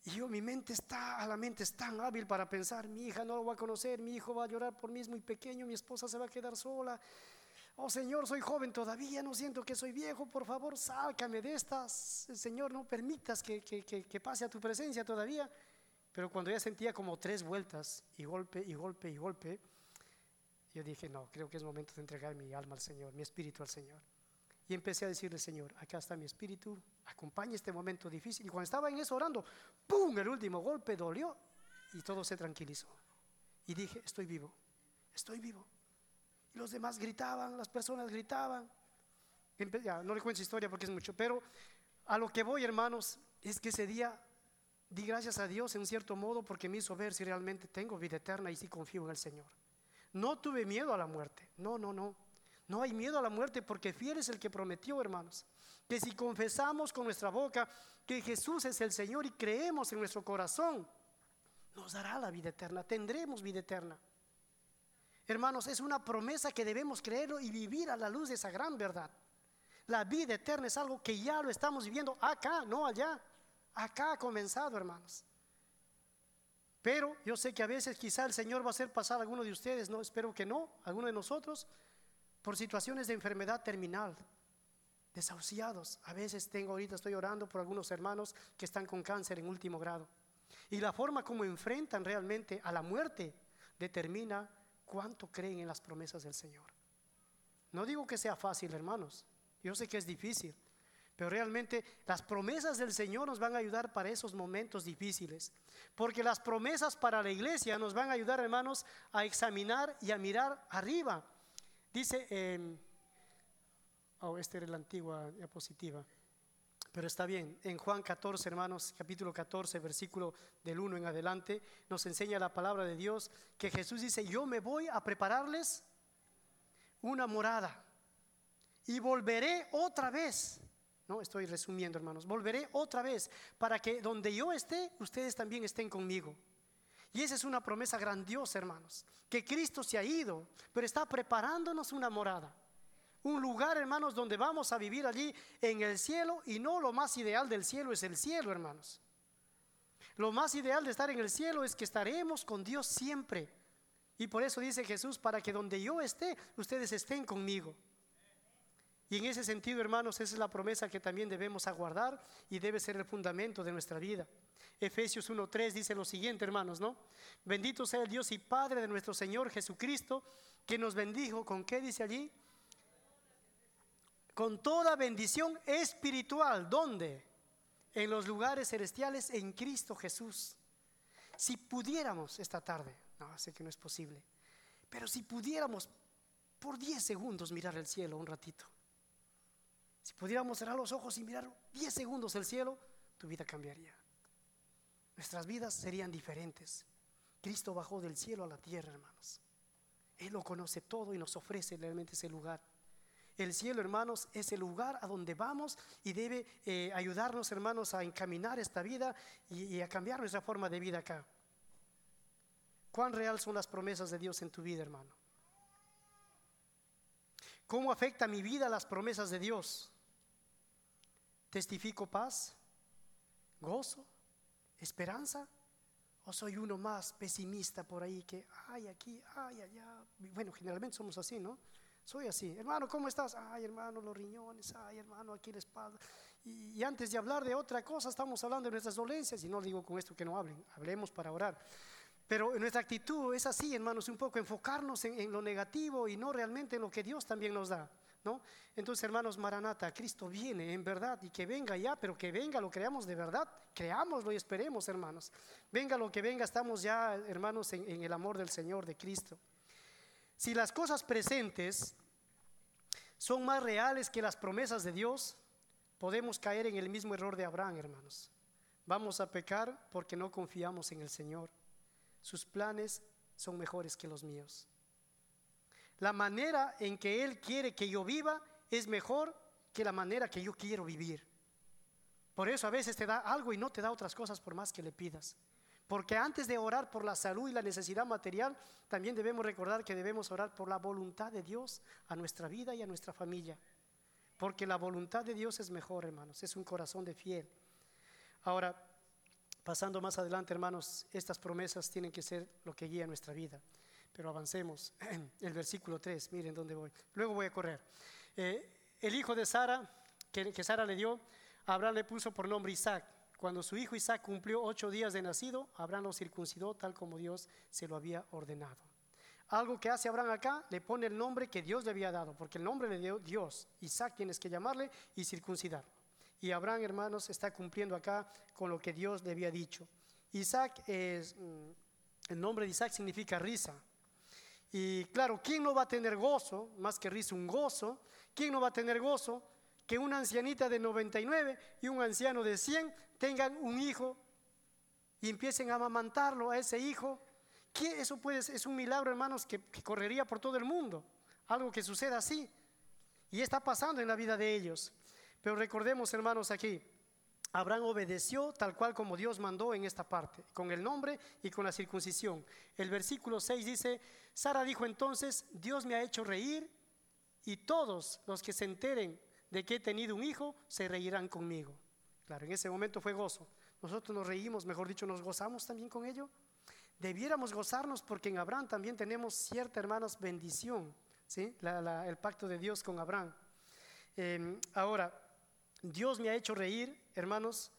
y yo, mi mente está, a la mente es tan hábil para pensar, mi hija no lo va a conocer, mi hijo va a llorar por mí, es muy pequeño, mi esposa se va a quedar sola. Oh Señor, soy joven todavía, no siento que soy viejo, por favor, sácame de estas. Señor, no permitas que, que, que, pase a tu presencia todavía. Pero cuando ya sentía como tres vueltas y golpe y golpe y golpe, yo dije, no, creo que es momento de entregar mi alma al Señor, mi espíritu al Señor. Y empecé a decirle, Señor, acá está mi espíritu, acompañe este momento difícil. Y cuando estaba en eso orando, ¡pum! El último golpe dolió y todo se tranquilizó. Y dije, estoy vivo, estoy vivo. Y los demás gritaban, las personas gritaban. Ya, no le cuento historia porque es mucho, pero a lo que voy, hermanos, es que ese día di gracias a Dios en cierto modo porque me hizo ver si realmente tengo vida eterna y si confío en el Señor. No tuve miedo a la muerte, no, no, no. No hay miedo a la muerte porque fiel es el que prometió, hermanos, que si confesamos con nuestra boca que Jesús es el Señor y creemos en nuestro corazón, nos dará la vida eterna, tendremos vida eterna. Hermanos, es una promesa que debemos creerlo y vivir a la luz de esa gran verdad. La vida eterna es algo que ya lo estamos viviendo acá, no allá. Acá ha comenzado, hermanos. Pero yo sé que a veces quizá el Señor va a hacer pasar a alguno de ustedes, no, espero que no, alguno de nosotros, por situaciones de enfermedad terminal, desahuciados. A veces tengo, ahorita estoy orando por algunos hermanos que están con cáncer en último grado. Y la forma como enfrentan realmente a la muerte determina cuánto creen en las promesas del Señor. No digo que sea fácil, hermanos. Yo sé que es difícil. Pero realmente las promesas del Señor nos van a ayudar para esos momentos difíciles. Porque las promesas para la iglesia nos van a ayudar, hermanos, a examinar y a mirar arriba. Dice, eh, oh, esta era la antigua diapositiva. Pero está bien, en Juan 14, hermanos, capítulo 14, versículo del 1 en adelante, nos enseña la palabra de Dios que Jesús dice, yo me voy a prepararles una morada y volveré otra vez. No, estoy resumiendo, hermanos. Volveré otra vez para que donde yo esté, ustedes también estén conmigo. Y esa es una promesa grandiosa, hermanos, que Cristo se ha ido, pero está preparándonos una morada. Un lugar, hermanos, donde vamos a vivir allí en el cielo y no lo más ideal del cielo es el cielo, hermanos. Lo más ideal de estar en el cielo es que estaremos con Dios siempre. Y por eso dice Jesús, para que donde yo esté, ustedes estén conmigo. Y en ese sentido, hermanos, esa es la promesa que también debemos aguardar y debe ser el fundamento de nuestra vida. Efesios 1.3 dice lo siguiente, hermanos, ¿no? Bendito sea el Dios y Padre de nuestro Señor Jesucristo, que nos bendijo con qué dice allí? con toda bendición espiritual. ¿Dónde? En los lugares celestiales en Cristo Jesús. Si pudiéramos esta tarde, no, sé que no es posible, pero si pudiéramos por 10 segundos mirar el cielo un ratito, si pudiéramos cerrar los ojos y mirar 10 segundos el cielo, tu vida cambiaría. Nuestras vidas serían diferentes. Cristo bajó del cielo a la tierra, hermanos. Él lo conoce todo y nos ofrece realmente ese lugar. El cielo, hermanos, es el lugar a donde vamos y debe eh, ayudarnos, hermanos, a encaminar esta vida y, y a cambiar nuestra forma de vida acá. ¿Cuán real son las promesas de Dios en tu vida, hermano? ¿Cómo afecta mi vida las promesas de Dios? ¿Testifico paz, gozo, esperanza? ¿O soy uno más pesimista por ahí que, ay, aquí, ay, allá? Bueno, generalmente somos así, ¿no? Soy así. Hermano, ¿cómo estás? Ay, hermano, los riñones. Ay, hermano, aquí la espalda. Y, antes de hablar de otra cosa, estamos hablando de nuestras dolencias. Y no digo con esto que no hablen, hablemos para orar. Pero nuestra actitud es así, hermanos, un poco enfocarnos en, lo negativo y no realmente en lo que Dios también nos da. ¿No? Entonces, hermanos, Maranata, Cristo viene en verdad y que venga ya, pero que venga, lo creamos de verdad, creámoslo y esperemos, hermanos. Venga lo que venga, estamos ya, hermanos, en el amor del Señor, de Cristo. Si las cosas presentes son más reales que las promesas de Dios, podemos caer en el mismo error de Abraham, hermanos. Vamos a pecar porque no confiamos en el Señor. Sus planes son mejores que los míos. La manera en que Él quiere que yo viva es mejor que la manera que yo quiero vivir. Por eso a veces te da algo y no te da otras cosas por más que le pidas. Porque antes de orar por la salud y la necesidad material, también debemos recordar que debemos orar por la voluntad de Dios a nuestra vida y a nuestra familia. Porque la voluntad de Dios es mejor, hermanos, es un corazón de fiel. Ahora, pasando más adelante, hermanos, estas promesas tienen que ser lo que guía nuestra vida. Pero avancemos. El versículo 3, miren dónde voy. Luego voy a correr. Eh, el hijo de Sara, que, que Sara le dio, Abraham le puso por nombre Isaac Cuando su hijo Isaac cumplió ocho días de nacido, Abraham lo circuncidó tal como Dios se lo había ordenado. Algo que hace Abraham acá, le pone el nombre que Dios le había dado, porque el nombre le dio Dios. Isaac tienes que llamarle y circuncidarlo. Y Abraham, hermanos, está cumpliendo acá con lo que Dios le había dicho. Isaac es, mm, el nombre de Isaac significa risa. Y claro, ¿quién no va a tener gozo? Más que risa, un gozo. ¿Quién no va a tener gozo? Que una ancianita de 99 y un anciano de 100 tengan un hijo y empiecen a amamantarlo a ese hijo. ¿Qué? Eso puede, es un milagro, hermanos, que, que correría por todo el mundo. Algo que suceda así. Y está pasando en la vida de ellos. Pero recordemos, hermanos, aquí, Abraham obedeció tal cual como Dios mandó en esta parte, con el nombre y con la circuncisión. El versículo 6 dice, Sara dijo entonces, Dios me ha hecho reír y todos los que se enteren de que he tenido un hijo se reirán conmigo. Claro, en ese momento fue gozo. Nosotros nos reímos, mejor dicho, nos gozamos también con ello. Debiéramos gozarnos porque en Abraham también tenemos cierta, hermanos, bendición, ¿sí? el pacto de Dios con Abraham. Em, ahora, Dios me ha hecho reír, hermanos,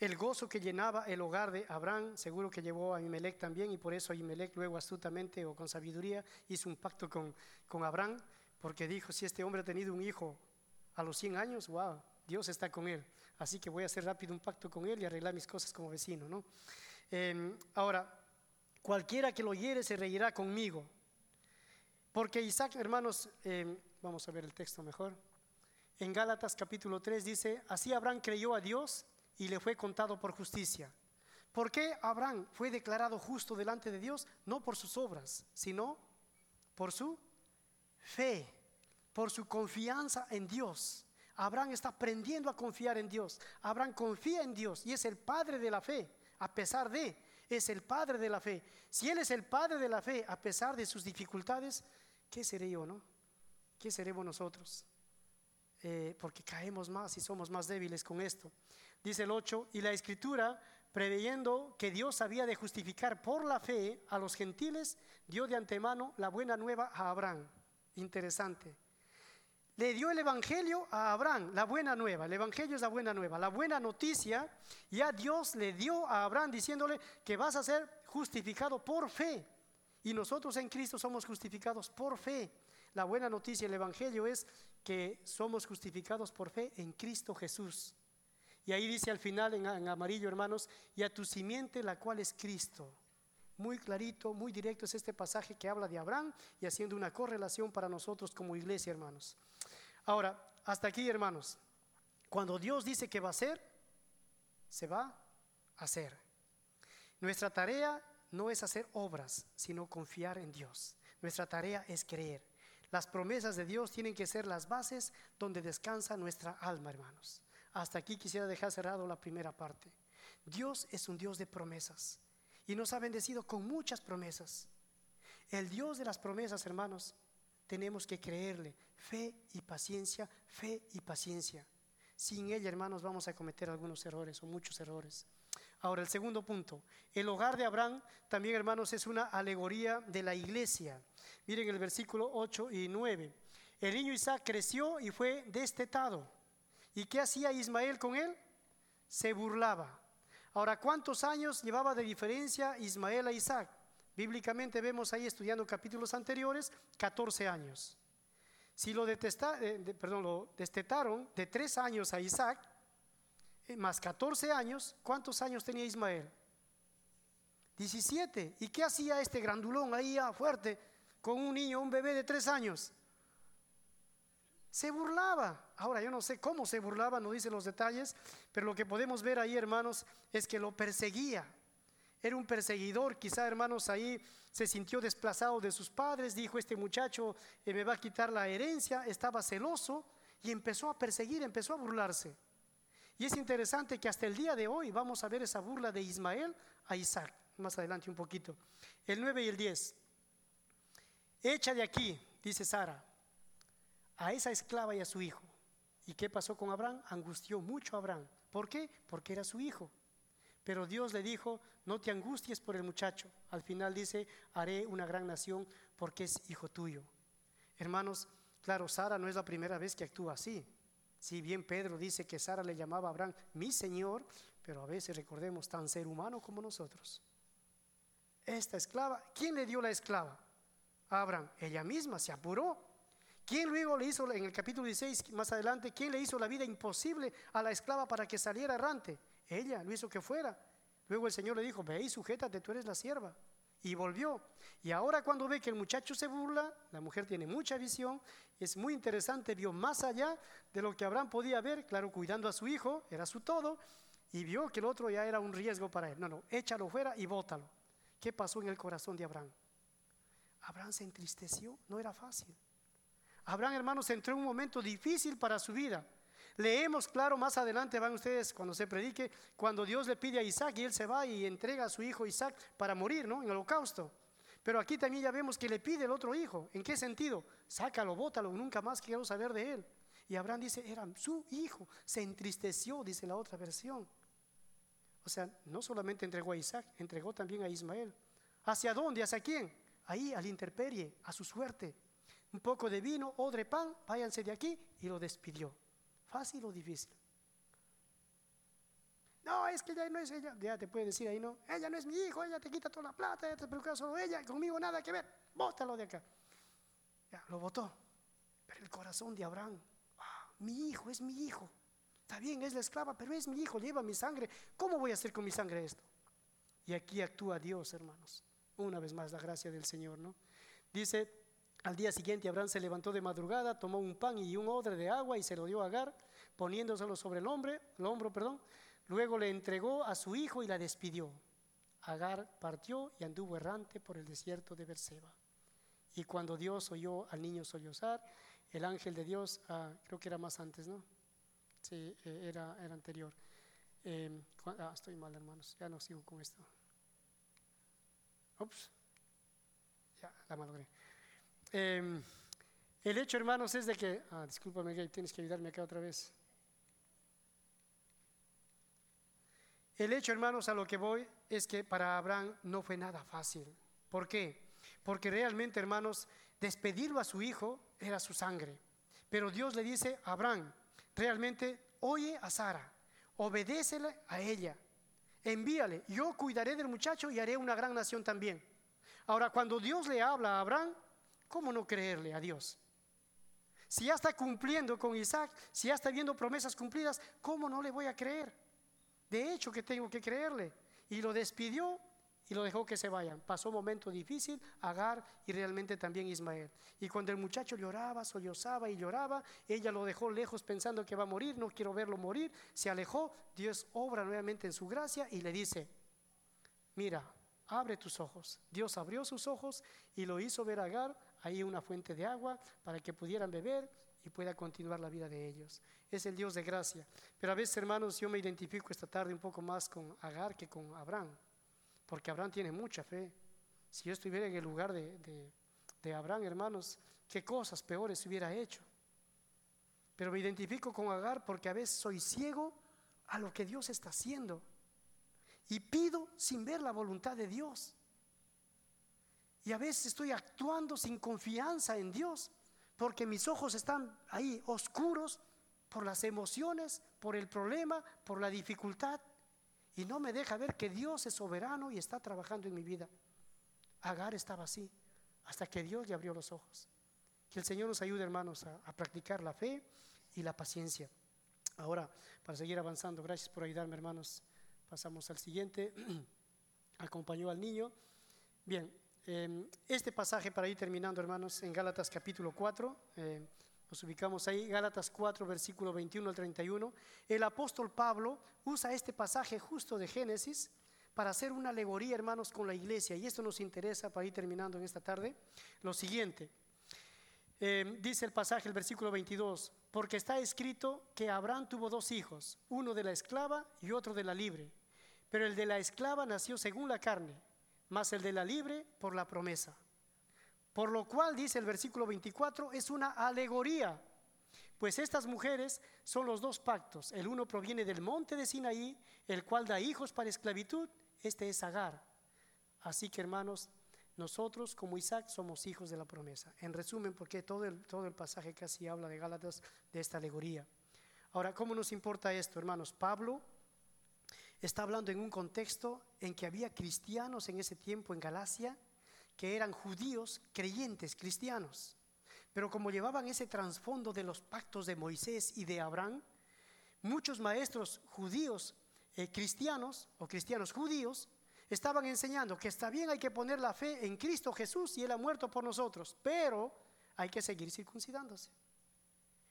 el gozo que llenaba el hogar de Abraham, seguro que llevó a Ahimelech también, y por eso Ahimelech luego astutamente o con sabiduría hizo un pacto con, con Abraham, porque dijo, si este hombre ha tenido un hijo a los 100 años, wow, Dios está con él. Así que voy a hacer rápido un pacto con él y arreglar mis cosas como vecino, ¿no? Em, ahora, cualquiera que lo hiere se reirá conmigo. Porque Isaac, hermanos, em, vamos a ver el texto mejor. En Gálatas capítulo 3 dice, así Abraham creyó a Dios y le fue contado por justicia. ¿Por qué Abraham fue declarado justo delante de Dios? No por sus obras, sino por su fe, por su confianza en Dios. Abraham está aprendiendo a confiar en Dios. Abraham confía en Dios y es el padre de la fe, a pesar de, es el padre de la fe. Si Él es el padre de la fe, a pesar de sus dificultades, ¿qué seré yo, no? ¿Qué seremos nosotros? Eh, porque caemos más y somos más débiles con esto. Dice el 8, y la escritura, preveyendo que Dios había de justificar por la fe a los gentiles, dio de antemano la buena nueva a Abraham. Interesante. Le dio el Evangelio a Abraham, la buena nueva. El Evangelio es la buena nueva. La buena noticia, ya Dios le dio a Abraham diciéndole que vas a ser justificado por fe. Y nosotros en Cristo somos justificados por fe. La buena noticia, el Evangelio es que somos justificados por fe en Cristo Jesús. Y ahí dice al final en, amarillo, hermanos, y a tu simiente, la cual es Cristo. Muy clarito, muy directo es este pasaje que habla de Abraham y haciendo una correlación para nosotros como iglesia, hermanos. Ahora, hasta aquí, hermanos, cuando Dios dice que va a ser, se va a hacer. Nuestra tarea no es hacer obras, sino confiar en Dios. Nuestra tarea es creer. Las promesas de Dios tienen que ser las bases donde descansa nuestra alma, hermanos. Hasta aquí quisiera dejar cerrado la primera parte. Dios es un Dios de promesas y nos ha bendecido con muchas promesas. El Dios de las promesas, hermanos, tenemos que creerle. Fe y paciencia, fe y paciencia. Sin ella, hermanos, vamos a cometer algunos errores o muchos errores. Ahora, el segundo punto. El hogar de Abraham también, hermanos, es una alegoría de la iglesia. Miren el versículo 8 y 9. El niño Isaac creció y fue destetado. ¿Y qué hacía Ismael con él? Se burlaba. Ahora, ¿cuántos años llevaba de diferencia Ismael a Isaac? Bíblicamente vemos ahí estudiando capítulos anteriores, 14 años. Si lo, eh, perdón, lo destetaron de 3 años a Isaac, eh, más 14 años, ¿cuántos años tenía Ismael? 17. ¿Y qué hacía este grandulón ahí ah, fuerte con un niño, un bebé de 3 años? Se burlaba. Ahora yo no sé cómo se burlaba, no dice los detalles, pero lo que podemos ver ahí, hermanos, es que lo perseguía. Era un perseguidor, quizá, hermanos, ahí se sintió desplazado de sus padres, dijo, este muchacho eh, me va a quitar la herencia, estaba celoso y empezó a perseguir, empezó a burlarse. Y es interesante que hasta el día de hoy vamos a ver esa burla de Ismael a Isaac. Más adelante un poquito. El 9 y el 10. Echa de aquí, dice Sara, a esa esclava y a su hijo. ¿Y qué pasó con Abraham? Angustió mucho a Abraham. ¿Por qué? Porque era su hijo. Pero Dios le dijo, no te angusties por el muchacho. Al final dice, haré una gran nación porque es hijo tuyo. Hermanos, claro, Sara no es la primera vez que actúa así. Si bien Pedro dice que Sara le llamaba a Abraham mi Señor, pero a veces recordemos tan ser humano como nosotros. Esta esclava, ¿quién le dio la esclava? Abraham, ella misma se apuró. ¿Quién luego le hizo, en el capítulo 16, más adelante, quién le hizo la vida imposible a la esclava para que saliera errante? Ella lo hizo que fuera. Luego el Señor le dijo, ve y sujétate, tú eres la sierva. Y volvió. Y ahora cuando ve que el muchacho se burla, la mujer tiene mucha visión, es muy interesante, vio más allá de lo que Abraham podía ver, claro, cuidando a su hijo, era su todo, y vio que el otro ya era un riesgo para él. No, no, échalo fuera y bótalo. ¿Qué pasó en el corazón de Abraham? Abraham se entristeció, no era fácil. Abraham, hermanos, entró en un momento difícil para su vida. Leemos, claro, más adelante van ustedes cuando se predique, cuando Dios le pide a Isaac y él se va y entrega a su hijo Isaac para morir, ¿no? En el holocausto. Pero aquí también ya vemos que le pide el otro hijo. ¿En qué sentido? Sácalo, bótalo, nunca más quiero saber de él. Y Abraham dice, era su hijo. Se entristeció, dice la otra versión. O sea, no solamente entregó a Isaac, entregó también a Ismael. ¿Hacia dónde? ¿Hacia quién? Ahí, al interperie, a su suerte. Un poco de vino, odre pan, váyanse de aquí y lo despidió. ¿Fácil o difícil? No, es que ella no es ella. Ya te puede decir ahí, no. Ella no es mi hijo, ella te quita toda la plata, ella te preocupa solo ella, conmigo nada que ver. Bótalo de acá. Ya, lo votó. Pero el corazón de Abraham, ah, mi hijo, es mi hijo. Está bien, es la esclava, pero es mi hijo, lleva mi sangre. ¿Cómo voy a hacer con mi sangre esto? Y aquí actúa Dios, hermanos. Una vez más, la gracia del Señor, ¿no? Dice al día siguiente Abraham se levantó de madrugada, tomó un pan y un odre de agua y se lo dio a Agar, poniéndoselo sobre el, hombre, el hombro. Perdón. Luego le entregó a su hijo y la despidió. Agar partió y anduvo errante por el desierto de Berseba. Y cuando Dios oyó al niño sollozar, el ángel de Dios, ah, creo que era más antes, ¿no? Sí, eh, era, era anterior. Em, ah, estoy mal, hermanos, ya no sigo con esto. Ups, ya la malogré. Em, el hecho, hermanos, es de que, ah, discúlpame, Gay, tienes que ayudarme acá otra vez. El hecho, hermanos, a lo que voy es que para Abraham no fue nada fácil. ¿Por qué? Porque realmente, hermanos, despedirlo a su hijo era su sangre. Pero Dios le dice a Abraham, realmente oye a Sara, obedécele a ella, envíale, yo cuidaré del muchacho y haré una gran nación también. Ahora, cuando Dios le habla a Abraham, ¿cómo no creerle a Dios? Si ya está cumpliendo con Isaac, si ya está viendo promesas cumplidas, ¿cómo no le voy a creer? De hecho que tengo que creerle. Y lo despidió y lo dejó que se vayan. Pasó un momento difícil, Agar y realmente también Ismael. Y cuando el muchacho lloraba, sollozaba y lloraba, ella lo dejó lejos pensando que va a morir, no quiero verlo morir, se alejó, Dios obra nuevamente en su gracia y le dice, mira, abre tus ojos. Dios abrió sus ojos y lo hizo ver a Agar ahí una fuente de agua para que pudieran beber y pueda continuar la vida de ellos. Es el Dios de gracia. Pero a veces, hermanos, yo me identifico esta tarde un poco más con Agar que con Abraham, porque Abraham tiene mucha fe. Si yo estuviera en el lugar de, de Abraham, hermanos, qué cosas peores hubiera hecho. Pero me identifico con Agar porque a veces soy ciego a lo que Dios está haciendo y pido sin ver la voluntad de Dios. Y a veces estoy actuando sin confianza en Dios, porque mis ojos están ahí oscuros por las emociones, por el problema, por la dificultad, y no me deja ver que Dios es soberano y está trabajando en mi vida. Agar estaba así, hasta que Dios le abrió los ojos. Que el Señor nos ayude, hermanos, a, practicar la fe y la paciencia. Ahora, para seguir avanzando, gracias por ayudarme, hermanos. Pasamos al siguiente. Acompañó al niño. Bien, Em, este pasaje para ir terminando, hermanos, en Gálatas capítulo 4, eh, nos ubicamos ahí, Gálatas 4, versículo 21 al 31. El apóstol Pablo usa este pasaje justo de Génesis para hacer una alegoría, hermanos, con la iglesia. Y esto nos interesa para ir terminando en esta tarde. Lo siguiente, em, dice el pasaje, el versículo 22, porque está escrito que Abraham tuvo dos hijos, uno de la esclava y otro de la libre. Pero el de la esclava nació según la carne más el de la libre por la promesa. Por lo cual, dice el versículo 24, es una alegoría, pues estas mujeres son los dos pactos. El uno proviene del monte de Sinaí, el cual da hijos para esclavitud, este es Agar. Así que hermanos, nosotros como Isaac somos hijos de la promesa. En resumen, porque todo el, todo el pasaje casi habla de Gálatas de esta alegoría. Ahora, ¿cómo nos importa esto, hermanos? Pablo está hablando en un contexto en que había cristianos en ese tiempo en Galacia que eran judíos creyentes cristianos. Pero como llevaban ese trasfondo de los pactos de Moisés y de Abraham, muchos maestros judíos eh, cristianos o cristianos judíos estaban enseñando que está bien, hay que poner la fe en Cristo Jesús y Él ha muerto por nosotros, pero hay que seguir circuncidándose.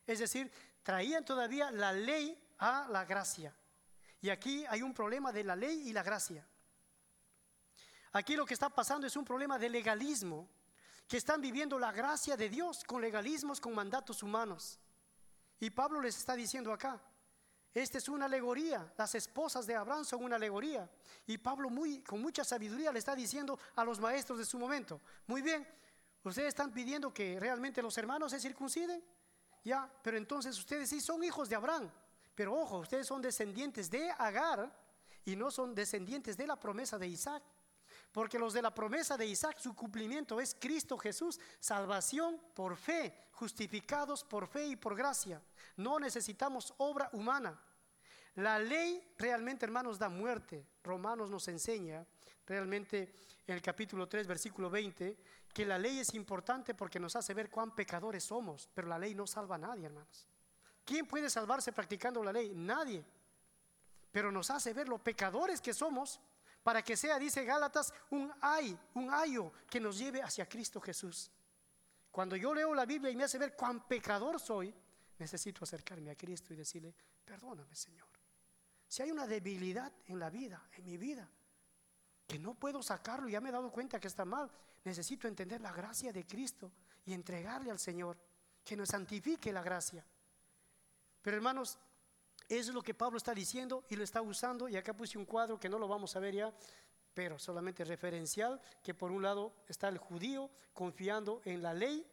Es decir, traían todavía la ley a la gracia. Y aquí hay un problema de la ley y la gracia. Aquí lo que está pasando es un problema de legalismo, que están viviendo la gracia de Dios con legalismos, con mandatos humanos. Y Pablo les está diciendo acá, esta es una alegoría, las esposas de Abraham son una alegoría. Y Pablo muy, con mucha sabiduría le está diciendo a los maestros de su momento, muy bien, ustedes están pidiendo que realmente los hermanos se circunciden, ya, pero entonces ustedes sí son hijos de Abraham, pero ojo, ustedes son descendientes de Agar y no son descendientes de la promesa de Isaac. Porque los de la promesa de Isaac, su cumplimiento es Cristo Jesús, salvación por fe, justificados por fe y por gracia. No necesitamos obra humana. La ley realmente, hermanos, da muerte. Romanos nos enseña realmente en el capítulo 3, versículo 20, que la ley es importante porque nos hace ver cuán pecadores somos, pero la ley no salva a nadie, hermanos. ¿Quién puede salvarse practicando la ley? Nadie. Pero nos hace ver lo pecadores que somos para que sea, dice Gálatas, un ay, un ayo que nos lleve hacia Cristo Jesús. Cuando yo leo la Biblia y me hace ver cuán pecador soy, necesito acercarme a Cristo y decirle, perdóname Señor. Si hay una debilidad en la vida, en mi vida, que no puedo sacarlo, ya me he dado cuenta que está mal, necesito entender la gracia de Cristo y entregarle al Señor, que nos santifique la gracia. Pero hermanos, eso es lo que Pablo está diciendo y lo está usando. Y acá puse un cuadro que no lo vamos a ver ya, pero solamente referencial, que por un lado está el judío confiando en la ley,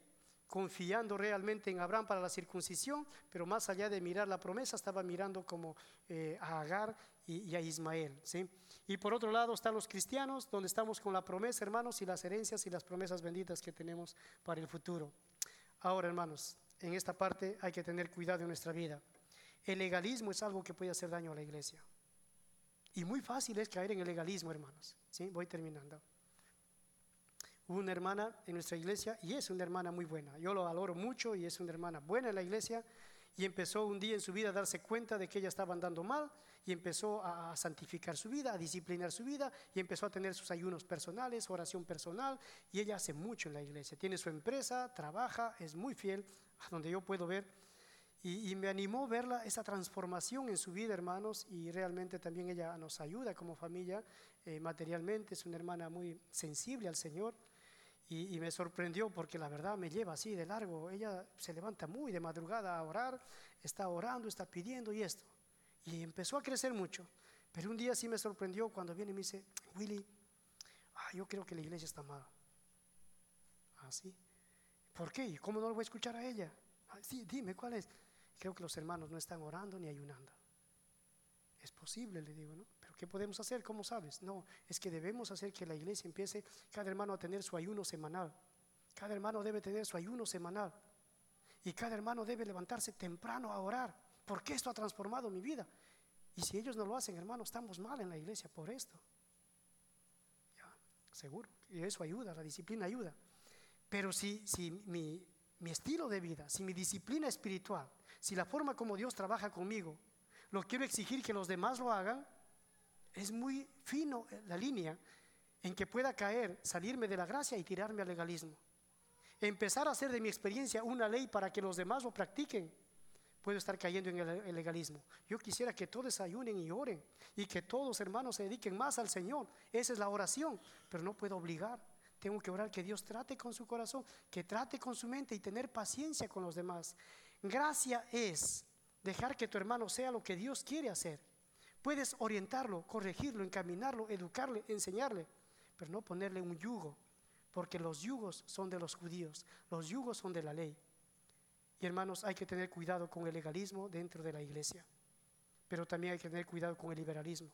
confiando realmente en Abraham para la circuncisión, pero más allá de mirar la promesa, estaba mirando como eh, a Agar y, a Ismael. ¿sí? Y por otro lado están los cristianos, donde estamos con la promesa, hermanos, y las herencias y las promesas benditas que tenemos para el futuro. Ahora, hermanos, en esta parte hay que tener cuidado en nuestra vida. El legalismo es algo que puede hacer daño a la iglesia. Y muy fácil es caer en el legalismo, hermanos. ¿Sí? Voy terminando. Hubo una hermana en nuestra iglesia y es una hermana muy buena. Yo lo valoro mucho y es una hermana buena en la iglesia. Y empezó un día en su vida a darse cuenta de que ella estaba andando mal y empezó a santificar su vida, a disciplinar su vida y empezó a tener sus ayunos personales, oración personal. Y ella hace mucho en la iglesia. Tiene su empresa, trabaja, es muy fiel, a donde yo puedo ver y, me animó verla, esa transformación en su vida, hermanos, y realmente también ella nos ayuda como familia eh, materialmente, es una hermana muy sensible al Señor. Y, y, me sorprendió porque la verdad me lleva así de largo. Ella se levanta muy de madrugada a orar, está orando, está pidiendo y esto. Y empezó a crecer mucho. Pero un día sí me sorprendió cuando viene y me dice, Willy, ah, yo creo que la iglesia está mal. ¿Así? ¿Ah, ¿Por qué? ¿Y cómo no lo voy a escuchar a ella? Ah, sí, dime, ¿cuál es? Creo que los hermanos no están orando ni ayunando. Es posible, le digo, ¿no? Pero ¿qué podemos hacer? ¿Cómo sabes? No, es que debemos hacer que la iglesia empiece cada hermano a tener su ayuno semanal. Cada hermano debe tener su ayuno semanal. Y cada hermano debe levantarse temprano a orar, porque esto ha transformado mi vida. Y si ellos no lo hacen, hermano, estamos mal en la iglesia por esto. Ya, seguro. Y eso ayuda, la disciplina ayuda. Pero si, si mi, mi estilo de vida, si mi disciplina espiritual si la forma como Dios trabaja conmigo, lo quiero exigir que los demás lo hagan, es muy fino la línea en que pueda caer, salirme de la gracia y tirarme al legalismo. Empezar a hacer de mi experiencia una ley para que los demás lo practiquen, puedo estar cayendo en el legalismo. Yo quisiera que todos ayunen y oren y que todos hermanos se dediquen más al Señor. Esa es la oración, pero no puedo obligar. Tengo que orar que Dios trate con su corazón, que trate con su mente y tener paciencia con los demás. Gracia es dejar que tu hermano sea lo que Dios quiere hacer. Puedes orientarlo, corregirlo, encaminarlo, educarle, enseñarle, pero no ponerle un yugo, porque los yugos son de los judíos, los yugos son de la ley. Y hermanos, hay que tener cuidado con el legalismo dentro de la iglesia, pero también hay que tener cuidado con el liberalismo.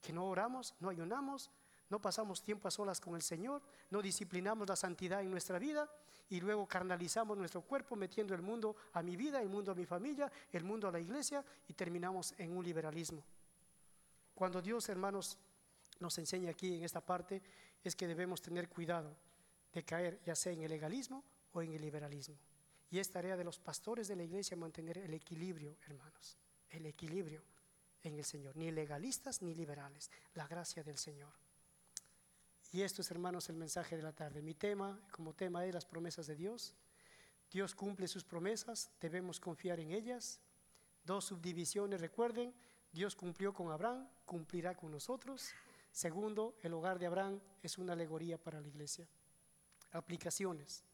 Que no oramos, no ayunamos, no pasamos tiempo a solas con el Señor, no disciplinamos la santidad en nuestra vida y luego carnalizamos nuestro cuerpo metiendo el mundo a mi vida, el mundo a mi familia, el mundo a la iglesia y terminamos en un liberalismo. cuando Dios, hermanos, nos enseña aquí en esta parte, es que debemos tener cuidado de caer ya sea en el legalismo o en el liberalismo. Y es tarea de los pastores de la iglesia mantener el equilibrio, hermanos, el equilibrio en el Señor, ni legalistas ni liberales, la gracia del Señor. Y esto es, hermanos, el mensaje de la tarde. Mi tema, como tema, es las promesas de Dios. Dios cumple sus promesas, debemos confiar en ellas. Dos subdivisiones, recuerden, Dios cumplió con Abraham, cumplirá con nosotros. Segundo, el hogar de Abraham es una alegoría para la iglesia. Aplicaciones.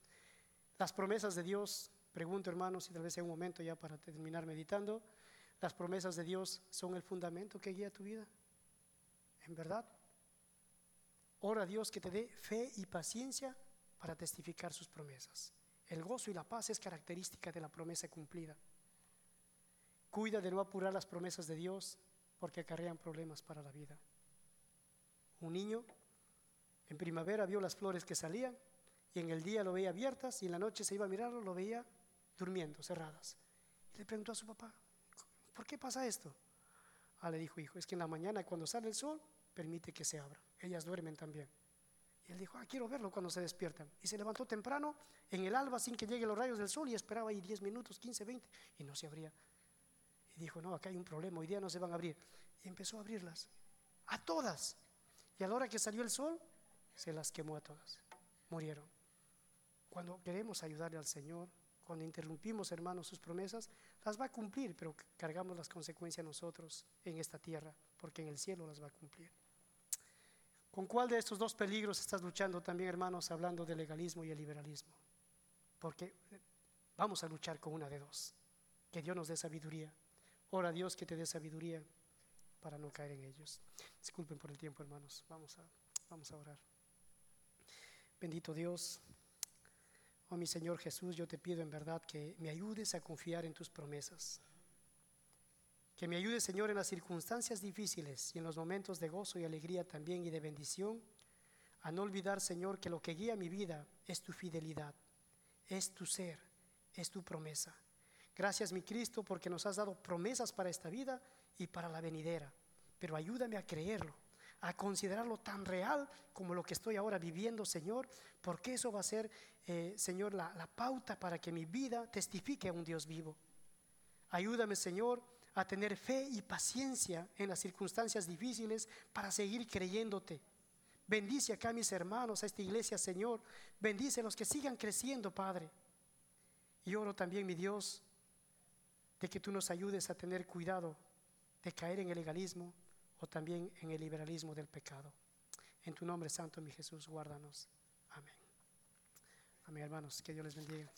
Las promesas de Dios, pregunto hermanos, y tal vez sea un momento ya para terminar meditando, las promesas de Dios son el fundamento que guía tu vida. ¿En verdad? Ora a Dios que te dé fe y paciencia para testificar sus promesas. El gozo y la paz es característica de la promesa cumplida. Cuida de no apurar las promesas de Dios porque acarrean problemas para la vida. Un niño en primavera vio las flores que salían y en el día lo veía abiertas y en la noche se iba a mirarlo, lo veía durmiendo, cerradas. Y le preguntó a su papá, ¿por qué pasa esto? Ah, le dijo, hijo, es que en la mañana cuando sale el sol permite que se abra. Ellas duermen también. Y él dijo, ah, quiero verlo cuando se despiertan. Y se levantó temprano, en el alba, sin que lleguen los rayos del sol, y esperaba ahí 10 minutos, 15, 20, y no se abría. Y dijo, no, acá hay un problema, hoy día no se van a abrir. Y empezó a abrirlas, a todas. Y a la hora que salió el sol, se las quemó a todas. Murieron. Cuando queremos ayudarle al Señor, cuando interrumpimos, hermanos, sus promesas, las va a cumplir, pero cargamos las consecuencias nosotros en esta tierra, porque en el cielo las va a cumplir. ¿Con cuál de estos dos peligros estás luchando también, hermanos, hablando del legalismo y el liberalismo? Porque eh, vamos a luchar con una de dos. Que Dios nos dé sabiduría. Ora a Dios que te dé sabiduría para no caer en ellos. Disculpen por el tiempo, hermanos. Vamos a, vamos a orar. Bendito Dios. Oh mi Señor Jesús, yo te pido en verdad que me ayudes a confiar en tus promesas. Que me ayude, Señor, en las circunstancias difíciles y en los momentos de gozo y alegría también y de bendición, a no olvidar, Señor, que lo que guía mi vida es tu fidelidad, es tu ser, es tu promesa. Gracias, mi Cristo, porque nos has dado promesas para esta vida y para la venidera. Pero ayúdame a creerlo, a considerarlo tan real como lo que estoy ahora viviendo, Señor, porque eso va a ser, eh, Señor, la, la pauta para que mi vida testifique a un Dios vivo. Ayúdame, Señor, a tener fe y paciencia en las circunstancias difíciles para seguir creyéndote. Bendice acá a mis hermanos, a esta iglesia, Señor. Bendice a los que sigan creciendo, Padre. Y oro también, mi Dios, de que tú nos ayudes a tener cuidado de caer en el legalismo o también en el liberalismo del pecado. En tu nombre santo, mi Jesús, guárdanos. Amén. Amén, hermanos. Que Dios les bendiga.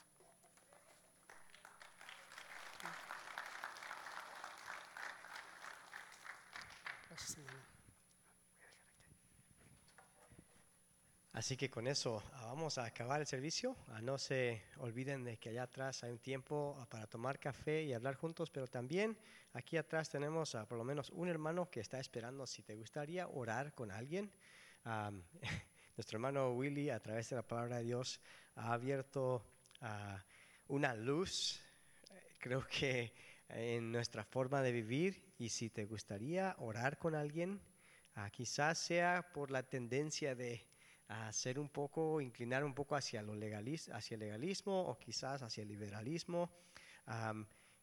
Así que con eso ah, vamos a acabar el servicio. Ah, no se olviden de que allá atrás hay un tiempo ah, para tomar café y hablar juntos, pero también aquí atrás tenemos por lo menos un hermano que está esperando si te gustaría orar con alguien. nuestro hermano Willy, a través de la palabra de Dios, ha abierto una luz, creo que en nuestra forma de vivir. Y si te gustaría orar con alguien, quizás sea por la tendencia de hacer un poco, inclinar un poco hacia, lo legalis, hacia el legalismo o quizás hacia el liberalismo,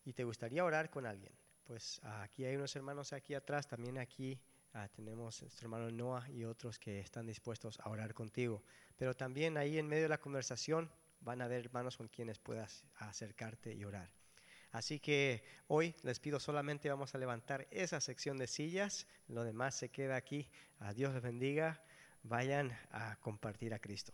y te gustaría orar con alguien, pues aquí hay unos hermanos aquí atrás, también aquí ah, tenemos nuestro hermano Noah y otros que están dispuestos a orar contigo. Pero también ahí en medio de la conversación van a haber hermanos con quienes puedas acercarte y orar. Así que hoy les pido solamente vamos a levantar esa sección de sillas, lo demás se queda aquí. A Dios les bendiga vayan a compartir a Cristo.